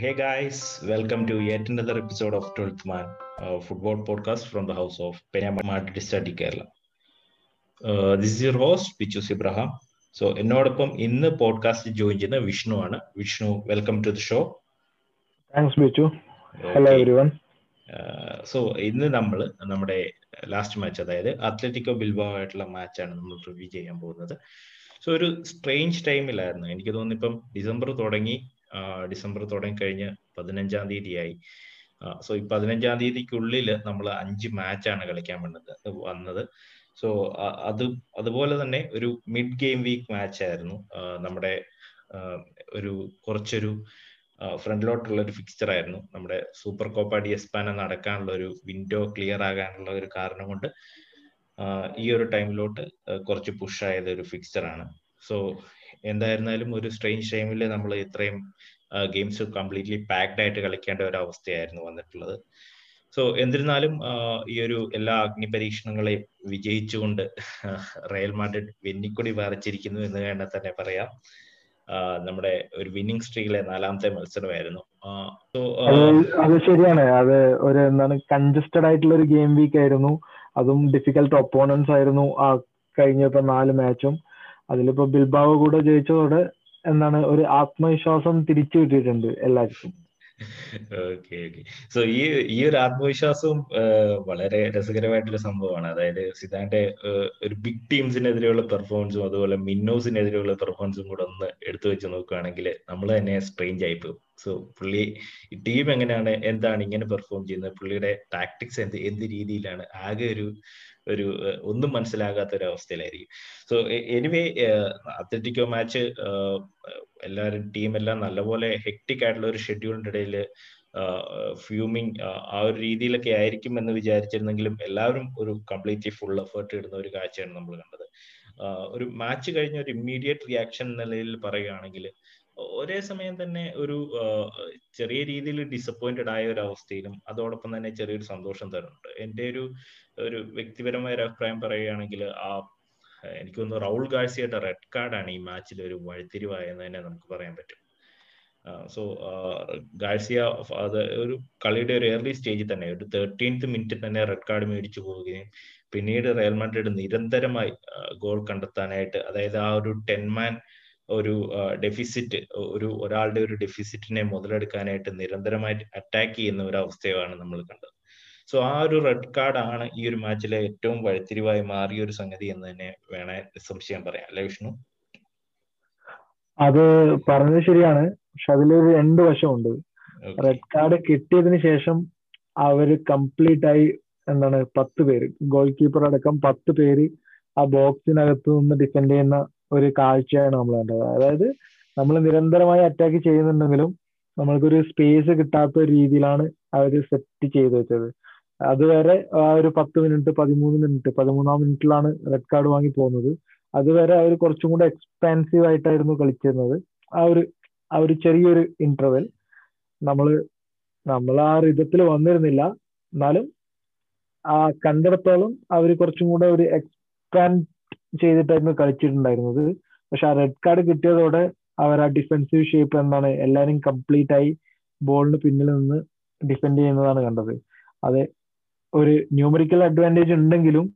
Hey guys, welcome to yet another episode of 12th Man, a football podcast from the house of Kerala Study Kerala. This is your host, Pichus Ibrahim. So എന്നോടൊപ്പം ഇന്ന് podcast join ചെയ്യുന്ന വിഷ്ണു ആണ്. Vishnu welcome to the show thanks Bichu hello everyone so ഇന്ന് നമ്മൾ നമ്മുടെ last match അതായത് Atletico Bilbao ആയിട്ടുള്ള മാച്ചാണ് നമ്മൾ റിവ്യൂ ചെയ്യാൻ പോകുന്നത്. സോ ഒരു സ്ട്രെയിഞ്ച് ടൈമിലായിരുന്നു എനിക്ക് തോന്നുന്നു ഇപ്പം ഡിസംബർ തുടങ്ങി. ഡിസംബർ തുടങ്ങി കഴിഞ്ഞ് പതിനഞ്ചാം തീയതിയായി. സോ ഈ പതിനഞ്ചാം തീയതിക്കുള്ളിൽ നമ്മൾ അഞ്ച് മാച്ചാണ് കളിക്കാൻ വന്നത് വന്നത്. സോ അത് അതുപോലെ തന്നെ ഒരു മിഡ് ഗെയിം വീക്ക് മാച്ച് ആയിരുന്നു. നമ്മുടെ ഒരു കുറച്ചൊരു ഫ്രണ്ടിലോട്ടുള്ള ഒരു ഫിക്സ്ചർ ആയിരുന്നു. നമ്മുടെ സൂപ്പർ കോപ്പ ഡി എസ്പാന നടക്കാനുള്ള ഒരു വിൻഡോ ക്ലിയർ ആകാനുള്ള ഒരു കാരണം കൊണ്ട് ഈ ഒരു ടൈമിലോട്ട് കുറച്ച് പുഷ് ആയത് ഒരു ഫിക്സ്ചർ ആണ്. സോ എന്തായിരുന്നാലും ഒരു സ്ട്രെയിൻ ടൈമിൽ നമ്മൾ ഇത്രയും ഗെയിംസ് കംപ്ലീറ്റ്ലി പാക്ഡ് ആയിട്ട് കളിക്കേണ്ട ഒരു അവസ്ഥയായിരുന്നു വന്നിട്ടുള്ളത്. സോ എന്നിരുന്നാലും ഈ ഒരു എല്ലാ അഗ്നി പരീക്ഷണങ്ങളെയും വിജയിച്ചുകൊണ്ട് റയൽ മാഡ്രിഡ് വെന്നിക്കൊടി വരച്ചിരിക്കുന്നു എന്ന് വേണ്ട തന്നെ പറയാം. നമ്മുടെ ഒരു വിന്നിംഗ് സ്ട്രീക്കിലെ നാലാമത്തെ മത്സരമായിരുന്നു. അത് ശരിയാണ്. അത് ഒരു എന്താണ് കൺജസ്റ്റഡ് ആയിട്ടുള്ള ഒരു ഗെയിം വീക്ക് ആയിരുന്നു. അതും ഡിഫിക്കൽട്ട് ഒപ്പോണൻസ് ആയിരുന്നു. ആ കഴിഞ്ഞ ഇപ്പൊ നാല് മാച്ചും അതിലിപ്പോ ബിൽബാവ് കൂടെ ജയിച്ചതോടെ എന്താണ് ഒരു ആത്മവിശ്വാസം തിരിച്ചു കിട്ടിയിട്ടുണ്ട് എല്ലാവർക്കും. സോ ഈ ഈ ഒരു ആത്മവിശ്വാസവും വളരെ രസകരമായിട്ടുള്ള സംഭവമാണ്. അതായത് സിദാന്റെ ഒരു ബിഗ് ടീംസിനെതിരെയുള്ള പെർഫോമൻസും അതുപോലെ മിന്നോസിനെതിരെയുള്ള പെർഫോമൻസും കൂടെ ഒന്ന് എടുത്തു വെച്ച് നോക്കുകയാണെങ്കിൽ നമ്മൾ തന്നെ സ്ട്രെയിഞ്ച് ആയി പോകും. സോ പുള്ളി ടീം എങ്ങനെയാണ് എന്താണ് ഇങ്ങനെ പെർഫോം ചെയ്യുന്നത്? പുള്ളിയുടെ ടാക്ടിക്സ് എന്ത് എന്ത് രീതിയിലാണ്? ആകെ ഒരു ഒരു ഒന്നും മനസ്സിലാകാത്ത ഒരു അവസ്ഥയിലായിരിക്കും സോ എനിവേ അത്ലറ്റിക്കോ മാച്ച് എല്ലാവരും ടീം എല്ലാം നല്ലപോലെ ഹെക്ടിക് ആയിട്ടുള്ള ഒരു ഷെഡ്യൂളിന്റെ ഇടയിൽ ഫ്യൂമിങ് ആ ഒരു രീതിയിലൊക്കെ ആയിരിക്കും എന്ന് വിചാരിച്ചിരുന്നെങ്കിലും എല്ലാവരും ഒരു കംപ്ലീറ്റ്ലി ഫുൾ എഫേർട്ട് ഇടുന്ന ഒരു കാഴ്ചയാണ് നമ്മൾ കണ്ടത്. ഒരു മാച്ച് കഴിഞ്ഞ ഒരു ഇമ്മീഡിയറ്റ് റിയാക്ഷൻ നിലയിൽ പറയുകയാണെങ്കിൽ ഒരേ സമയം തന്നെ ഒരു ചെറിയ രീതിയിൽ ഡിസപ്പോയിന്റഡ് ആയ ഒരു അവസ്ഥയിലും അതോടൊപ്പം തന്നെ ചെറിയൊരു സന്തോഷം തരുന്നുണ്ട്. എന്റെ ഒരു ഒരു വ്യക്തിപരമായ ഒരു അഭിപ്രായം പറയുകയാണെങ്കിൽ ആ എനിക്ക് തോന്നുന്നു റൗൾ ഗാഴ്സിയുടെ റെഡ് കാർഡാണ് ഈ മാച്ചിൽ ഒരു വഴിത്തിരിവായെന്ന് തന്നെ നമുക്ക് പറയാൻ പറ്റും. സോ ഗാഴ്സിയ അത് ഒരു കളിയുടെ ഒരു ഏർലി സ്റ്റേജിൽ തന്നെ. ഒരു തേർട്ടീൻത്ത് മിനിറ്റിൽ തന്നെ റെഡ് കാർഡ് മേടിച്ചു പോവുകയും പിന്നീട് റയൽ മാഡ്രിഡ് നിരന്തരമായി ഗോൾ കണ്ടെത്താനായിട്ട് അതായത് ആ ഒരു ടെൻ മാൻ ഒരു ഡെഫിസിറ്റ് ഒരു ഒരാളുടെ ഒരു ഡെഫിസിറ്റിനെ മുതലെടുക്കാനായിട്ട് നിരന്തരമായിട്ട് അറ്റാക്ക് ചെയ്യുന്ന ഒരു അവസ്ഥയാണ് നമ്മൾ കണ്ടത്. സോ ആ ഒരു റെഡ് കാർഡ് ആണ് ഈ ഒരു മാച്ചിലെ ഏറ്റവും വഴിത്തിരിവായി മാറിയ ഒരു സംഗതി എന്ന് തന്നെ വേണേ സംശയം പറയാം. അല്ലെ വിഷ്ണു? അത് പറഞ്ഞത് ശരിയാണ്. പക്ഷെ അതിലൊരു രണ്ട് വശമുണ്ട്. റെഡ് കാർഡ് കിട്ടിയതിന് ശേഷം അവർ കംപ്ലീറ്റ് ആയി എന്താണ് പത്ത് പേര്. ഗോൾ കീപ്പർ അടക്കം പത്ത് പേര് ആ ബോക്സിനകത്ത് നിന്ന് ഡിഫെൻഡ് ചെയ്യുന്ന ഒരു കാഴ്ചയാണ് നമ്മൾ കണ്ടത്. അതായത് നമ്മൾ നിരന്തരമായി അറ്റാക്ക് ചെയ്യുന്നുണ്ടെങ്കിലും നമ്മൾക്കൊരു സ്പേസ് കിട്ടാത്ത രീതിയിലാണ് അവർ സെറ്റ് ചെയ്തു വെച്ചത്. അതുവരെ ആ ഒരു പത്ത് മിനിറ്റ് പതിമൂന്ന് മിനിറ്റ് പതിമൂന്നാം മിനിറ്റിലാണ് റെഡ് കാർഡ് വാങ്ങി പോകുന്നത്. അതുവരെ അവർ കുറച്ചും കൂടെ എക്സ്പാൻസീവ് ആയിട്ടായിരുന്നു കളിച്ചിരുന്നത്. ആ ഒരു ആ ഒരു ചെറിയൊരു ഇന്റർവെൽ നമ്മൾ നമ്മൾ ആ റിതത്തിൽ വന്നിരുന്നില്ല. എന്നാലും ആ കണ്ടിടത്തോളം അവർ കുറച്ചും കൂടെ ഒരു എക്സ്പാൻഡ് ചെയ്തിട്ടായിരുന്നു കളിച്ചിട്ടുണ്ടായിരുന്നത്. പക്ഷെ ആ റെഡ് കാർഡ് കിട്ടിയതോടെ അവർ ആ ഡിഫെൻസീവ് ഷേപ്പ് എന്താണ് എല്ലാവരും കംപ്ലീറ്റ് ആയി ബോളിന് പിന്നിൽ നിന്ന് ഡിഫെൻഡ് ചെയ്യുന്നതാണ് കണ്ടത്. അത് ഒരു ന്യൂമറിക്കൽ അഡ്വാന്റേജ് ഉണ്ടെങ്കിലും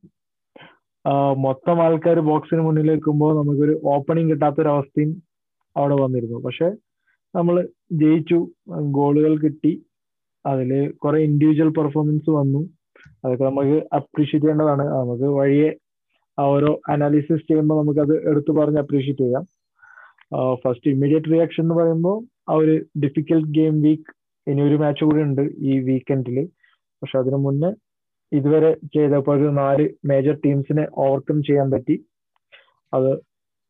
മൊത്തം ആൾക്കാർ ബോക്സിന് മുന്നിൽ വെക്കുമ്പോൾ നമുക്കൊരു ഓപ്പണിംഗ് കിട്ടാത്തൊരവസ്ഥയും അവിടെ വന്നിരുന്നു. പക്ഷെ നമ്മൾ ജയിച്ചു ഗോളുകൾ കിട്ടി അതിൽ കുറെ ഇൻഡിവിജ്വൽ പെർഫോമൻസ് വന്നു. അതൊക്കെ നമുക്ക് അപ്രീഷിയേറ്റ് ചെയ്യേണ്ടതാണ്. നമുക്ക് വഴിയെ ആ ഓരോ അനാലിസിസ് ചെയ്യുമ്പോൾ നമുക്കത് എടുത്തു പറഞ്ഞ് അപ്രീഷിയേറ്റ് ചെയ്യാം. ഫസ്റ്റ് ഇമ്മീഡിയറ്റ് റിയാക്ഷൻ എന്ന് പറയുമ്പോൾ ആ ഒരു ഡിഫിക്കൽട്ട് ഗെയിം വീക്ക് ഇനി ഒരു മാച്ച് കൂടി ഉണ്ട് ഈ വീക്കെൻഡിൽ പക്ഷെ അതിനു മുന്നേ ഇതുവരെ ചെയ്തപ്പോൾ ഒരു നാല് മേജർ ടീംസിനെ ഓവർകം ചെയ്യാൻ പറ്റി. അത്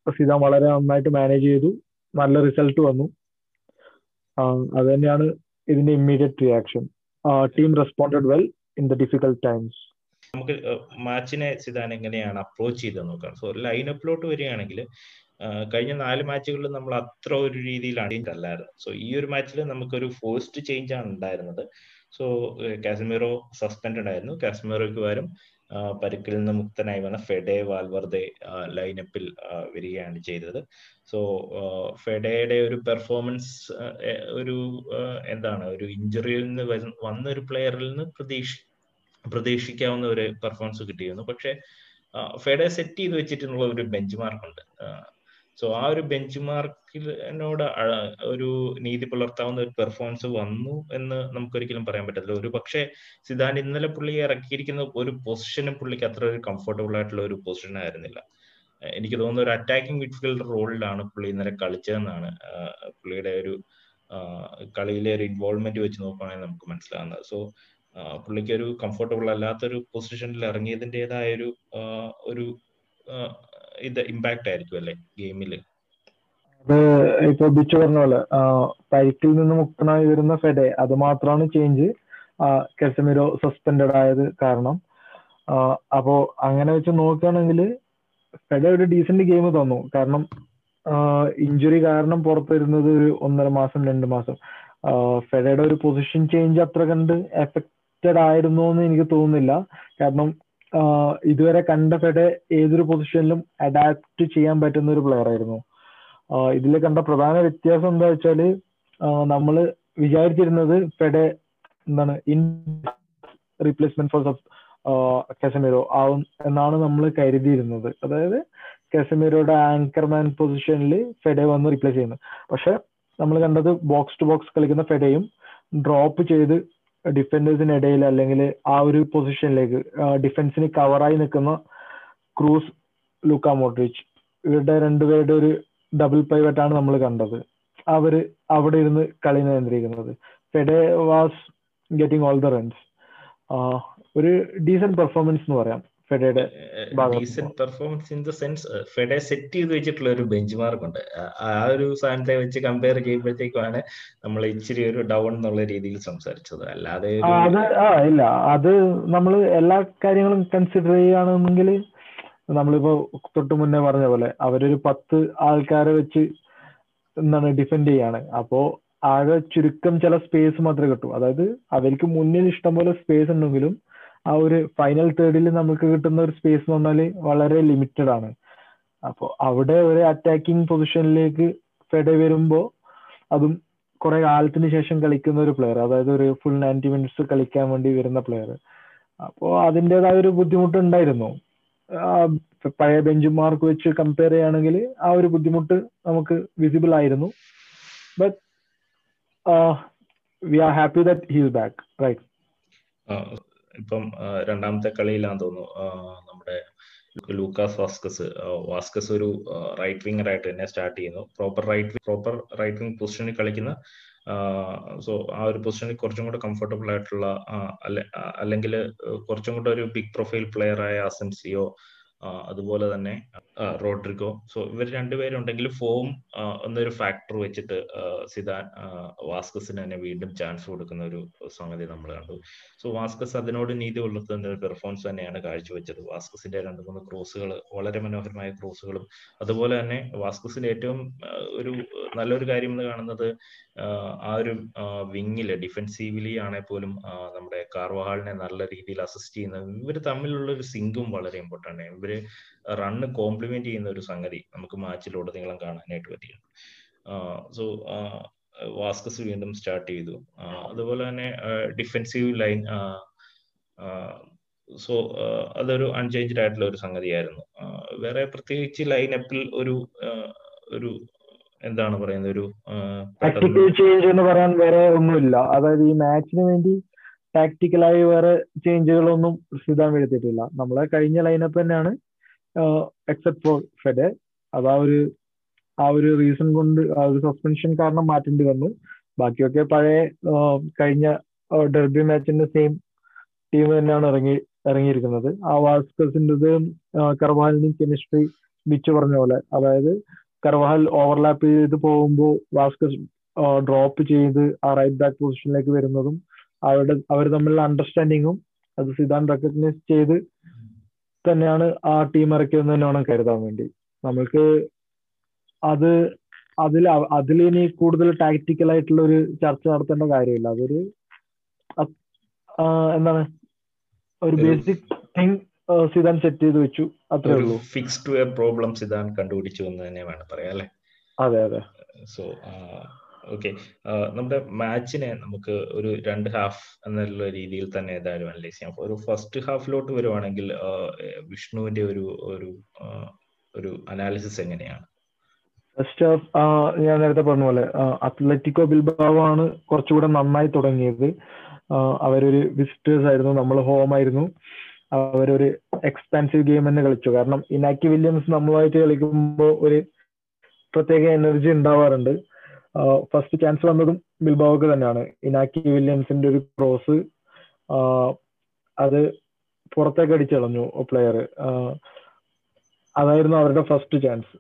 സിതാൻ വളരെ നന്നായിട്ട് മാനേജ് ചെയ്തു. നല്ല റിസൾട്ട് വന്നു. അത് തന്നെയാണ് ഇതിന്റെ immediate reaction team responded well in the difficult times നമുക്ക് മാച്ചിനെ സിദാൻ എങ്ങനെയാണ് അപ്രോച്ച് ചെയ്ത് നോക്കാം. സോ ലൈനപ്പിലോട്ട് വരികയാണെങ്കിൽ കഴിഞ്ഞ നാല് മാച്ചുകളിൽ നമ്മൾ അത്ര ഒരു രീതിയിൽ അല്ലായിരുന്നു സോ ഈ ഒരു മാച്ചിൽ നമുക്കൊരു ഫോഴ്സ്ഡ് ചേഞ്ച് ആണ് ഉണ്ടായിരുന്നത്. സോ കാശ്മീറോ സസ്പെൻഡ് ആയിരുന്നു. കാശ്മീറോയ്ക്ക് പകരം പരുക്കിൽ നിന്ന് മുക്തനായി വന്ന ഫെഡെ വാൽവർദെ ലൈനപ്പിൽ വരികയാണ് ചെയ്തത്. സോ ഫെഡയുടെ ഒരു പെർഫോമൻസ് ഒരു എന്താണ് ഒരു ഇഞ്ചുറിയിൽ നിന്ന് വന്ന ഒരു പ്ലെയറിൽ നിന്ന് പ്രതീക്ഷ പ്രതീക്ഷിക്കാവുന്ന ഒരു പെർഫോമൻസ് കിട്ടിയിരുന്നു. പക്ഷേ ഫെഡെ സെറ്റ് ചെയ്ത് വെച്ചിട്ടുള്ള ഒരു ബെഞ്ച് മാർക്കുണ്ട് സോ ആ ഒരു ബെഞ്ച് മാർക്കിനോട് ഒരു നീതി പുലർത്താവുന്ന ഒരു പെർഫോമൻസ് വന്നു എന്ന് നമുക്കൊരിക്കലും പറയാൻ പറ്റത്തില്ല. ഒരു പക്ഷേ സിദാൻ ഇന്നലെ പുള്ളി ഇറക്കിയിരിക്കുന്ന ഒരു പൊസിഷനും പുള്ളിക്ക് അത്ര ഒരു കംഫർട്ടബിൾ ആയിട്ടുള്ള ഒരു പൊസിഷൻ ആയിരുന്നില്ല. എനിക്ക് തോന്നുന്ന ഒരു അറ്റാക്കിംഗ് മിഡ്ഫീൽഡർ റോളിലാണ് പുള്ളി ഇന്നലെ കളിച്ചതെന്നാണ് പുള്ളിയുടെ ഒരു കളിയിലെ ഒരു ഇൻവോൾവ്മെന്റ് വെച്ച് നോക്കുകയാണെങ്കിൽ നമുക്ക് മനസ്സിലാകുന്നത് സോ പുള്ളിക്ക് ഒരു കംഫർട്ടബിൾ അല്ലാത്തൊരു പൊസിഷനിൽ ഇറങ്ങിയതിന്റെതായ ഒരു ഒരു ഇത് ഇമ്പാക്ട് ആയിരിക്കും അല്ലെ ഗെയിമിൽ അത് ഇപ്പൊ ബിച്ചു പറഞ്ഞ പോലെ പരിക്കിൽ നിന്ന് മുക്തനായി വരുന്ന ഫെഡെ അത് മാത്രമാണ് ചേഞ്ച് കെസമിരോ സസ്പെൻഡഡ് ആയത് കാരണം. അപ്പോ അങ്ങനെ വെച്ച് നോക്കുകയാണെങ്കിൽ ഫെഡെ ഒരു ഡീസന്റ് ഗെയിം തന്നു. കാരണം ഇഞ്ചുറി കാരണം പുറത്തിരുന്നത് ഒരു ഒന്നര മാസം രണ്ട് മാസം. ഫെഡയുടെ ഒരു പൊസിഷൻ ചേഞ്ച് അത്ര കണ്ട് എഫക്റ്റഡ് ആയിരുന്നു എന്ന് എനിക്ക് തോന്നുന്നില്ല. കാരണം ഇതുവരെ കണ്ട ഫെഡെ ഏതൊരു പൊസിഷനിലും അഡാപ്റ്റ് ചെയ്യാൻ പറ്റുന്ന ഒരു പ്ലെയർ ആയിരുന്നു. ഇതിൽ കണ്ട പ്രധാന വ്യത്യാസം എന്താ വെച്ചാൽ നമ്മൾ വിചാരിച്ചിരുന്നത് ഫെഡെ എന്താണ് ഇൻ റീപ്ലേസ്മെന്റ് ഫോർ കെസമിറോ ആവും എന്നാണ് നമ്മൾ കരുതിയിരുന്നത്. അതായത് കെസമിറോയുടെ ആങ്കർമാൻ പൊസിഷനിൽ ഫെഡെ വന്ന് റീപ്ലേസ് ചെയ്യുന്നത്. പക്ഷെ നമ്മൾ കണ്ടത് ബോക്സ് ടു ബോക്സ് കളിക്കുന്ന ഫെഡയും ഡ്രോപ്പ് ചെയ്ത് ഡിഫൻഡേഴ്സിനിടയിൽ അല്ലെങ്കിൽ ആ ഒരു പൊസിഷനിലേക്ക് ഡിഫൻസിന് കവറായി നിൽക്കുന്ന ക്രൂസ് ലൂക്ക മോഡ്രിച്ച് ഇവരുടെ രണ്ടുപേരുടെ ഒരു ഡബിൾ പൈവറ്റ് ആണ് നമ്മൾ കണ്ടത്. അവർ അവിടെ ഇരുന്ന് കളി നിയന്ത്രിക്കുന്നത്. Fede was getting all the runs ഒരു ഡീസന്റ് പെർഫോമൻസ് എന്ന് പറയാം. ഫെഡയുടെ decent performance in the sense Fede set ചെയ്ത് വെച്ചിട്ടുള്ള ഒരു ബെഞ്ച് മാർക്ക് ഉണ്ട്. ആ ഒരു സാധനത്തെ വെച്ച് കമ്പയർ ചെയ്യുമ്പോഴത്തേക്കുമാണ് നമ്മൾ ഇച്ചിരി ഒരു ഡൗൺ എന്നുള്ള രീതിയിൽ സംസാരിച്ചത്. അല്ലാതെ അത് ആ ഇല്ല. അത് നമ്മൾ എല്ലാ കാര്യങ്ങളും കൺസിഡർ ചെയ്യുകയാണെന്നുണ്ടെങ്കിൽ നമ്മളിപ്പോ തൊട്ട് മുന്നേ പറഞ്ഞ പോലെ അവരൊരു പത്ത് ആൾക്കാരെ വെച്ച് എന്താണ് ഡിഫെൻഡ് ചെയ്യാണ്. അപ്പോ ആകെ ചുരുക്കം ചില സ്പേസ് മാത്രമേ കിട്ടൂ. അതായത് അവർക്ക് മുന്നിൽ ഇഷ്ടംപോലെ സ്പേസ് ഉണ്ടെങ്കിലും ആ ഒരു ഫൈനൽ തേർഡിൽ നമുക്ക് കിട്ടുന്ന ഒരു സ്പേസ് എന്ന് പറഞ്ഞാൽ വളരെ ലിമിറ്റഡ് ആണ്. അപ്പോൾ അവിടെ ഒരു അറ്റാക്കിംഗ് പൊസിഷനിലേക്ക് ഫെഡ വരുമ്പോൾ അതും കുറെ കാലത്തിന് ശേഷം കളിക്കുന്ന ഒരു പ്ലെയർ അതായത് ഒരു ഫുൾ നയന്റി മിനിറ്റ്സ് കളിക്കാൻ വേണ്ടി വരുന്ന പ്ലെയർ അപ്പോ അതിന്റെതായ ഒരു ബുദ്ധിമുട്ട് ഉണ്ടായിരുന്നു. പഴയ ബെഞ്ച് മാർക്ക് വെച്ച് കമ്പയർ ചെയ്യുകയാണെങ്കിൽ ആ ഒരു ബുദ്ധിമുട്ട് നമുക്ക് വിസിബിൾ ആയിരുന്നു. But we are happy that he's back right ഇപ്പം രണ്ടാമത്തെ കളിയിലാന്ന് തോന്നുന്നു നമ്മുടെ ലൂക്കാസ് വാസ്കസ് വാസ്കസ് ഒരു റൈറ്റ് വിംഗർ ആയിട്ട് തന്നെ സ്റ്റാർട്ട് ചെയ്യുന്നു. Proper right proper right wing പൊസിഷനിൽ കളിക്കുന്ന സോ ആ ഒരു പൊസിഷനിൽ കുറച്ചും കൂടെ കംഫർട്ടബിൾ ആയിട്ടുള്ള അല്ലെങ്കിൽ കുറച്ചും കൂടെ ഒരു ബിഗ് പ്രൊഫൈൽ പ്ലെയർ ആയ അസൻസിയോ അതുപോലെ തന്നെ റോഡ്രിഗോ. സോ ഇവർ രണ്ടുപേരുണ്ടെങ്കിൽ ഫോം എന്നൊരു ഫാക്ടർ വെച്ചിട്ട് സിദാൻ വാസ്കസിന് തന്നെ വീണ്ടും ചാൻസ് കൊടുക്കുന്ന ഒരു സംഗതി നമ്മൾ കണ്ടു. സോ വാസ്കസ് അതിനോട് നീതി പുലർത്തുന്ന ഒരു പെർഫോമൻസ് തന്നെയാണ് കാഴ്ചവെച്ചത്. വാസ്കസിന്റെ രണ്ട് മൂന്ന് ക്രോസുകൾ വളരെ മനോഹരമായ ക്രോസുകളും അതുപോലെ തന്നെ വാസ്കസിന്റെ ഏറ്റവും ഒരു നല്ലൊരു കാര്യം എന്ന് കാണുന്നത് ആ ഒരു വിങ്ങിൽ ഡിഫെൻസീവ്ലി ആണെങ്കിൽ പോലും നമ്മുടെ കാർവഹാളിനെ നല്ല രീതിയിൽ അസിസ്റ്റ് ചെയ്യുന്ന ഇവർ തമ്മിലുള്ള ഒരു സിങ്കും വളരെ ഇമ്പോർട്ടന്റ് ആണ്. ഇവർ റണ്ണ് കോംപ്ലിമെന്റ് ചെയ്യുന്ന ഒരു സംഗതി നമുക്ക് മാച്ചിലുടനീളം കാണാനായിട്ട് പറ്റിയാണ് സോ വാസ്കസ് വീണ്ടും സ്റ്റാർട്ട് ചെയ്തു. അതുപോലെ തന്നെ ഡിഫെൻസീവ് ലൈൻ സോ അതൊരു അൺചേഞ്ച്ഡ് ആയിട്ടുള്ള ഒരു സംഗതിയായിരുന്നു. വേറെ പ്രത്യേകിച്ച് ലൈനപ്പിൽ ഒരു ഒരു എന്താണ് പറയുന്നത് ഒരു ടാക്ടിക്കൽ ചേഞ്ച് എന്ന് പറയാൻ വേറെ ഒന്നുമില്ല. അതായത് ഈ മാച്ചിന് വേണ്ടി ടാക്ടിക്കലായി വേറെ ചേഞ്ചുകളൊന്നും സിദാൻ വരുത്തിയിട്ടില്ല നമ്മളെ കഴിഞ്ഞ ലൈനപ്പ് തന്നെയാണ് എക്സെപ്റ്റ് ഫോർ ഫെഡെ അത് ആ ഒരു ആ ഒരു റീസൺ കൊണ്ട് ആ ഒരു സസ്പെൻഷൻ കാരണം മാറ്റേണ്ടി വന്നു. ബാക്കിയൊക്കെ പഴയ കഴിഞ്ഞ ഡെർബി മാച്ചിന്റെ സെയിം ടീം തന്നെയാണ് ഇറങ്ങി ഇറങ്ങിയിരിക്കുന്നത്. ആ വാസ്കസിന്റെതും കർവാലിന്റെയും കെമിസ്ട്രി ബിച്ച് പറഞ്ഞ പോലെ. അതായത് കർവാഹൽ ഓവർലാപ്പ് ചെയ്ത് പോകുമ്പോൾ വാസ്കസ് ഡ്രോപ്പ് ചെയ്ത് ആ റൈറ്റ് ബാക്ക് പൊസിഷനിലേക്ക് വരുന്നതും അവരുടെ അവർ തമ്മിലുള്ള അണ്ടർസ്റ്റാൻഡിങ്ങും അത് സിദാൻ റെക്കഗ്നൈസ് ചെയ്ത് തന്നെയാണ് ആ ടീം ഇറക്കിയതെന്ന് തന്നെ വേണം കരുതാൻ വേണ്ടി. നമ്മൾക്ക് അത് അതിൽ അതിൽ ഇനി കൂടുതൽ ടാക്ടിക്കൽ ആയിട്ടുള്ള ഒരു ചർച്ച നടത്തേണ്ട കാര്യമില്ല. അതൊരു എന്താണ്? ഒരു ബേസിക് തിങ് സിദാൻ സെറ്റ് ചെയ്ത് വെച്ചു. അത്രേ ഉള്ളൂ. ഫിക്സ്ഡ് വേ പ്രോബ്ലം സിദാൻ കണ്ടുപിടിച്ചു എന്ന് തന്നെ വേണം പറയാം അല്ലേ? അതെ അതെ. സോ ഓക്കെ നമ്മുടെ മാച്ചിനെ നമുക്ക് ഒരു രണ്ട് ഹാഫ് എന്നുള്ള രീതിയിൽ തന്നെ ഏതായാലും അനലൈസ് ചെയ്യാം. ഒരു ഫസ്റ്റ് ഹാഫിലോട്ട് വരുവാണെങ്കിൽ വിഷ്ണുവിന്റെ ഒരു ഒരു ഒരു അനാലിസിസ് എങ്ങനെയാണ്? ഫസ്റ്റ് ഹാഫ് ഞാൻ നേരത്തെ പറഞ്ഞ പോലെ അത്ലറ്റിക്കോ ബിൽബാവോ ആണ് കുറച്ചുകൂടെ നന്നായി തുടങ്ങിയത്. അവരൊരു വിസിറ്റേഴ്സ് ആയിരുന്നു നമ്മൾ ഹോം ആയിരുന്നു. അവരൊരു എക്സ്പാൻസീവ് ഗെയിം എന്ന് കളിച്ചു. കാരണം ഇനാക്കി വില്യംസ് നമ്മളുമായിട്ട് കളിക്കുമ്പോൾ ഒരു പ്രത്യേക എനർജി ഉണ്ടാവാറുണ്ട്. ഫസ്റ്റ് ചാൻസ് വന്നതും ബിൽബാവൊക്കെ തന്നെയാണ്. ഇനാക്കി വില്യംസിന്റെ ഒരു ക്രോസ് അത് പുറത്തേക്ക് അടിച്ചളഞ്ഞു പ്ലെയർ അതായിരുന്നു അവരുടെ ഫസ്റ്റ് ചാൻസ്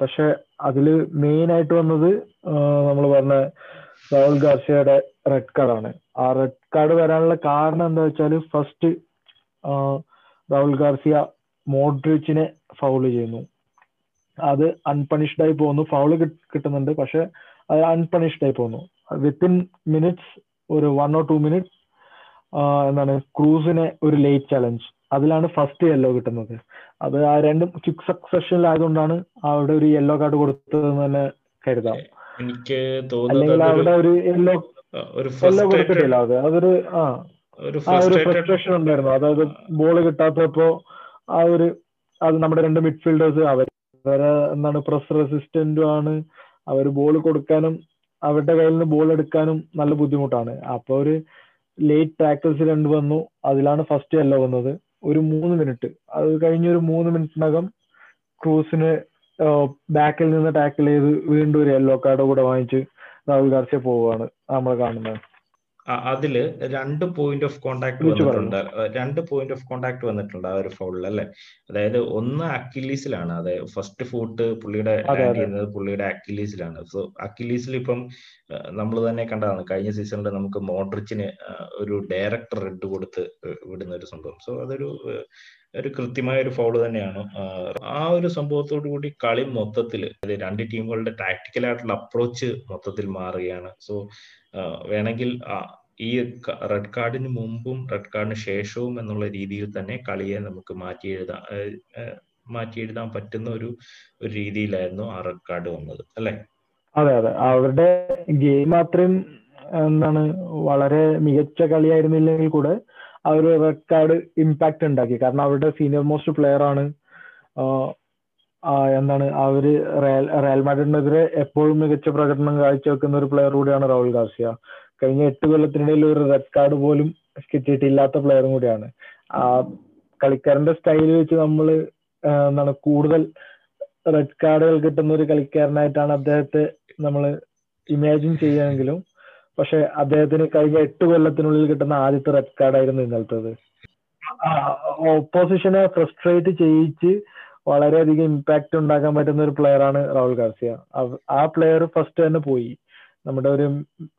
പക്ഷെ അതിൽ മെയിൻ ആയിട്ട് വന്നത് നമ്മൾ പറഞ്ഞ രാഹുൽ ഗാർസിയയുടെ റെഡ് കാർഡാണ് ആ റെഡ് കാർഡ് വരാനുള്ള കാരണം എന്താ വെച്ചാൽ ഫസ്റ്റ് രാഹുൽ ഗാർസിയ മോഡ്രിച്ചിനെ ഫൗൾ ചെയ്യുന്നു. അത് അൺപണിഷ്ഡ് ആയി പോകുന്നു. ഫൗൾ കിട്ടുന്നുണ്ട്. പക്ഷെ അത് അൺപണിഷ്ഡ് ആയി പോകുന്നു. വിത്തിൻ മിനിറ്റ്സ് ഒരു വൺ ഓർ ടു മിനിറ്റ്സ് എന്താണ് ക്രൂസിനെ ഒരു ലേറ്റ് ചലഞ്ച് അതിലാണ് ഫസ്റ്റ് യെല്ലോ കിട്ടുന്നത്. അത് ആ രണ്ടും ക്വിക്ക് സക്സഷനിലായതുകൊണ്ടാണ് അവിടെ ഒരു യെല്ലോ കാർഡ് കൊടുത്തതെന്ന് തന്നെ കരുതാം. എനിക്ക് അല്ലെങ്കിൽ അവിടെ ഒരു യെല്ലോ യെല്ലോ കൊടുത്തിട്ടില്ല. അത് അതൊരു ആ ഒരു ഫ്രസ്ട്രേഷൻ ഉണ്ടായിരുന്നു. അതായത് ബോൾ കിട്ടാത്തപ്പോ ആ ഒരു അത് നമ്മുടെ രണ്ട് മിഡ്ഫീൽഡേഴ്സ് അവർ വേറെ എന്താണ് പ്രസ് റെസിസ്റ്റന്റും ആണ്. അവർ ബോൾ കൊടുക്കാനും അവരുടെ കയ്യിൽ നിന്ന് ബോൾ എടുക്കാനും നല്ല ബുദ്ധിമുട്ടാണ്. അപ്പൊ ഒരു ലേറ്റ് ടാക്കിൾസ് രണ്ട് വന്നു. അതിലാണ് ഫസ്റ്റ് യെല്ലോ വന്നത്. ഒരു മൂന്ന് മിനിറ്റ് അത് കഴിഞ്ഞ ഒരു മൂന്ന് മിനിറ്റിനകം ക്രൂസിന് ബാക്കിൽ നിന്ന് ടാക്കിൾ ചെയ്ത് വീണ്ടും ഒരു യെല്ലോ കാർഡ് കൂടെ വാങ്ങിച്ച് രാഹുൽ ഗാർസിയ പോവുകയാണ്. നമ്മൾ കാണുന്നത്. അതിൽ രണ്ട് പോയിന്റ് ഓഫ് കോണ്ടാക്ട് വന്നിട്ടുണ്ട്. രണ്ട് പോയിന്റ് ഓഫ് കോണ്ടാക്ട് വന്നിട്ടുണ്ട് ആ ഒരു ഫൗളിൽ അല്ലെ? അതായത് ഒന്ന് അക്കിലീസിലാണ് അതായത് ഫസ്റ്റ് ഫൂട്ട് പുള്ളിയുടെ ലാൻഡ് ചെയ്യുന്നത് പുള്ളിയുടെ അക്കിലീസിലാണ് സോ അക്കിലീസിൽ ഇപ്പം നമ്മൾ തന്നെ കണ്ടതാണ്. കഴിഞ്ഞ സീസണിൽ നമുക്ക് മോഡ്രിച്ചിന് ഒരു ഡയറക്ടർ റെഡ് കൊടുത്ത് വിടുന്ന ഒരു സംഭവം. സോ അതൊരു ഒരു കൃത്യമായ ഒരു ഫൗൾ തന്നെയാണ്. ആ ഒരു സംഭവത്തോടു കൂടി കളി മൊത്തത്തിൽ രണ്ട് ടീമുകളുടെ ടാക്ടിക്കൽ ആയിട്ടുള്ള അപ്രോച്ച് മൊത്തത്തിൽ മാറുകയാണ്. സോ വേണമെങ്കിൽ ഈ റെഡ് കാർഡിന് മുമ്പും റെഡ് കാർഡിന് ശേഷവും എന്നുള്ള രീതിയിൽ തന്നെ കളിയെ നമുക്ക് മാറ്റി എഴുതാം മാറ്റി എഴുതാൻ പറ്റുന്ന ഒരു ഒരു രീതിയിലായിരുന്നു ആ റെഡ് കാർഡ് വന്നത് അല്ലെ? അതെ അതെ. അവരുടെ ഗെയിം അത്രയും എന്താണ് വളരെ മികച്ച കളിയായിരുന്നില്ലെങ്കിൽ കൂടെ ആ ഒരു റെഡ് കാർഡ് ഇമ്പാക്ട് ഉണ്ടാക്കി. കാരണം അവരുടെ സീനിയർ മോസ്റ്റ് പ്ലെയർ ആണ്. എന്താണ് അവർ റയൽ റയൽ മാഡ്രിഡിനെതിരെ എപ്പോഴും മികച്ച പ്രകടനം കാഴ്ചവെക്കുന്ന ഒരു പ്ലെയർ കൂടിയാണ് രാഹുൽ ഗാർസിയ. കഴിഞ്ഞ എട്ട് കൊല്ലത്തിനിടയിൽ ഒരു റെഡ് കാർഡ് പോലും കിട്ടിയിട്ടില്ലാത്ത പ്ലെയറും കൂടിയാണ്. ആ കളിക്കാരന്റെ സ്റ്റൈൽ വെച്ച് നമ്മൾ എന്താണ് കൂടുതൽ റെഡ് കാർഡുകൾ കിട്ടുന്ന ഒരു കളിക്കാരനായിട്ടാണ് അദ്ദേഹത്തെ നമ്മൾ ഇമാജിൻ ചെയ്യുമെങ്കിലും പക്ഷെ അദ്ദേഹത്തിന് കഴിഞ്ഞ എട്ട് കൊല്ലത്തിനുള്ളിൽ കിട്ടുന്ന ആദ്യത്തെ റെഡ് കാർഡായിരുന്നു ഇന്നലത്തത്. ഓപ്പോസിഷനെ ഫ്രസ്ട്രേറ്റ് ചെയ്യിച്ച് വളരെയധികം ഇമ്പാക്ട് ഉണ്ടാക്കാൻ പറ്റുന്ന ഒരു പ്ലെയർ ആണ് രാഹുൽ ഗാർസിയ. ആ പ്ലെയർ ഫസ്റ്റ് തന്നെ പോയി. നമ്മുടെ ഒരു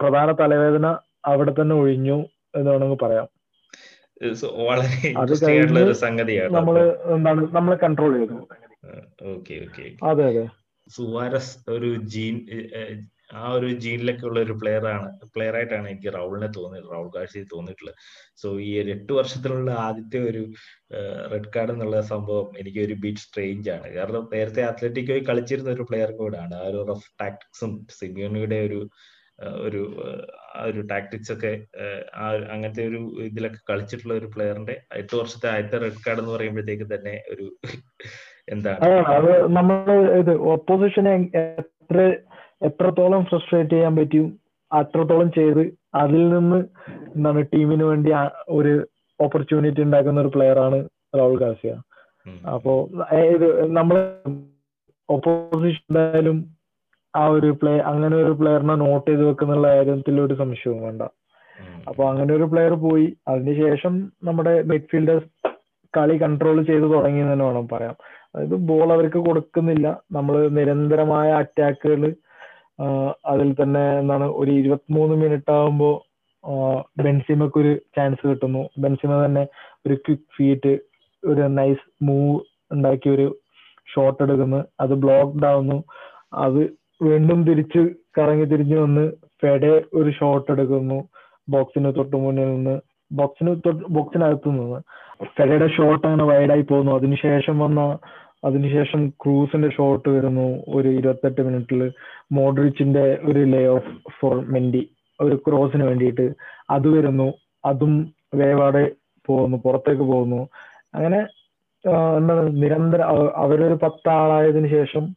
പ്രധാന തലവേദന അവിടെ തന്നെ ഒഴിഞ്ഞു എന്ന് വേണമെങ്കിൽ പറയാം. അത് കഴിഞ്ഞ് നമ്മൾ എന്താണ് നമ്മൾ കൺട്രോൾ ചെയ്തു. അതെ അതെ. സുവാരസ് ഒരു ജീൻ ആ ഒരു ജീനിലൊക്കെ ഉള്ള ഒരു പ്ലെയർ ആണ്. പ്ലെയർ ആയിട്ടാണ് എനിക്ക് റൗളിനെ തോന്നിയത്. റൗൾ കാഴ്ചയെ തോന്നിയിട്ടുള്ളത്. സോ ഈ ഒരു എട്ട് വർഷത്തിലുള്ള ആദ്യത്തെ ഒരു റെഡ് കാർഡ് എന്നുള്ള സംഭവം എനിക്ക് ഒരു ബീറ്റ് സ്ട്രേഞ്ച് ആണ്. കാരണം നേരത്തെ അത്ലറ്റിക്കോയിൽ കളിച്ചിരുന്ന ഒരു പ്ലെയർ കൂടാണ് ആ ഒരു റഫ് ടാക്ടിക്സും സിമിയോണിയുടെ ഒരു ഒരു ഒരു ടാക്ടിക്സ് ഒക്കെ അങ്ങനത്തെ ഒരു ഇതിലൊക്കെ കളിച്ചിട്ടുള്ള ഒരു പ്ലെയറിന്റെ എട്ട് വർഷത്തെ ആദ്യത്തെ റെഡ് കാർഡ് എന്ന് പറയുമ്പോഴത്തേക്ക് തന്നെ ഒരു എന്താണ്? അത് നമ്മൾ ഇത് ഓപ്പോസിഷനെ എത്ര എത്രത്തോളം ഫ്രസ്ട്രേറ്റ് ചെയ്യാൻ പറ്റും അത്രത്തോളം ചെയ്ത് അതിൽ നിന്ന് എന്താണ് ടീമിന് വേണ്ടി ഒരു ഓപ്പർച്യൂണിറ്റി ഉണ്ടാക്കുന്ന ഒരു പ്ലെയർ ആണ് രാഹുൽ ഗാസിയ. അപ്പോ ഇത് നമ്മൾ ഓപ്പോസിഷൻ എന്തായാലും ആ ഒരു പ്ലേ അങ്ങനെ ഒരു പ്ലെയറിനെ നോട്ട് ചെയ്ത് വെക്കുന്നുള്ള കാര്യത്തിൽ ഒരു സംശയവും വേണ്ട. അപ്പൊ അങ്ങനെ ഒരു പ്ലെയർ പോയി അതിനുശേഷം നമ്മുടെ മിഡ്ഫീൽഡേഴ്സ് കളി കൺട്രോൾ ചെയ്ത് തുടങ്ങി തന്നെ വേണം പറയാം. അതായത് ബോൾ അവർക്ക് കൊടുക്കുന്നില്ല. നമ്മൾ നിരന്തരമായ അറ്റാക്കുകൾ അതിൽ തന്നെ എന്താണ് ഒരു ഇരുപത്തിമൂന്ന് മിനിറ്റ് ആകുമ്പോൾ ബെൻസിമക്ക് ഒരു ചാൻസ് കിട്ടുന്നു. ബെൻസിമ തന്നെ ഒരു ക്വിക്ക് ഫീറ്റ് ഒരു നൈസ് മൂവ് ഉണ്ടാക്കി ഒരു ഷോട്ട് എടുക്കുന്നു. അത് ബ്ലോക്ക്ഡ് ആവുന്നു. അത് വീണ്ടും തിരിച്ച് കറങ്ങി തിരിഞ്ഞു വന്ന് ഫെഡെ ഒരു ഷോട്ട് എടുക്കുന്നു. ബോക്സിന് തൊട്ട് മുന്നിൽ നിന്ന്. ബോക്സിന് ബോക്സിനകത്ത് നിന്ന്. ഫെഡയുടെ ഷോട്ട് അങ്ങനെ വൈഡായി പോകുന്നു അതിനുശേഷം വന്ന അതിനുശേഷം ക്രൂസിന്റെ ഷോട്ട് വരുന്നു ഒരു ഇരുപത്തെട്ട് മിനിറ്റിൽ മോഡ്രിച്ചിന്റെ ഒരു ലേ ഓഫ് ഫോർ മെൻഡി ഒരു ക്രോസിന് വേണ്ടിയിട്ട്. അത് വരുന്നു അതും വേവാടെ പോകുന്നു പുറത്തേക്ക് പോകുന്നു. അങ്ങനെ എന്താണ് നിരന്തരം അവരൊരു പത്താളായതിനു ശേഷം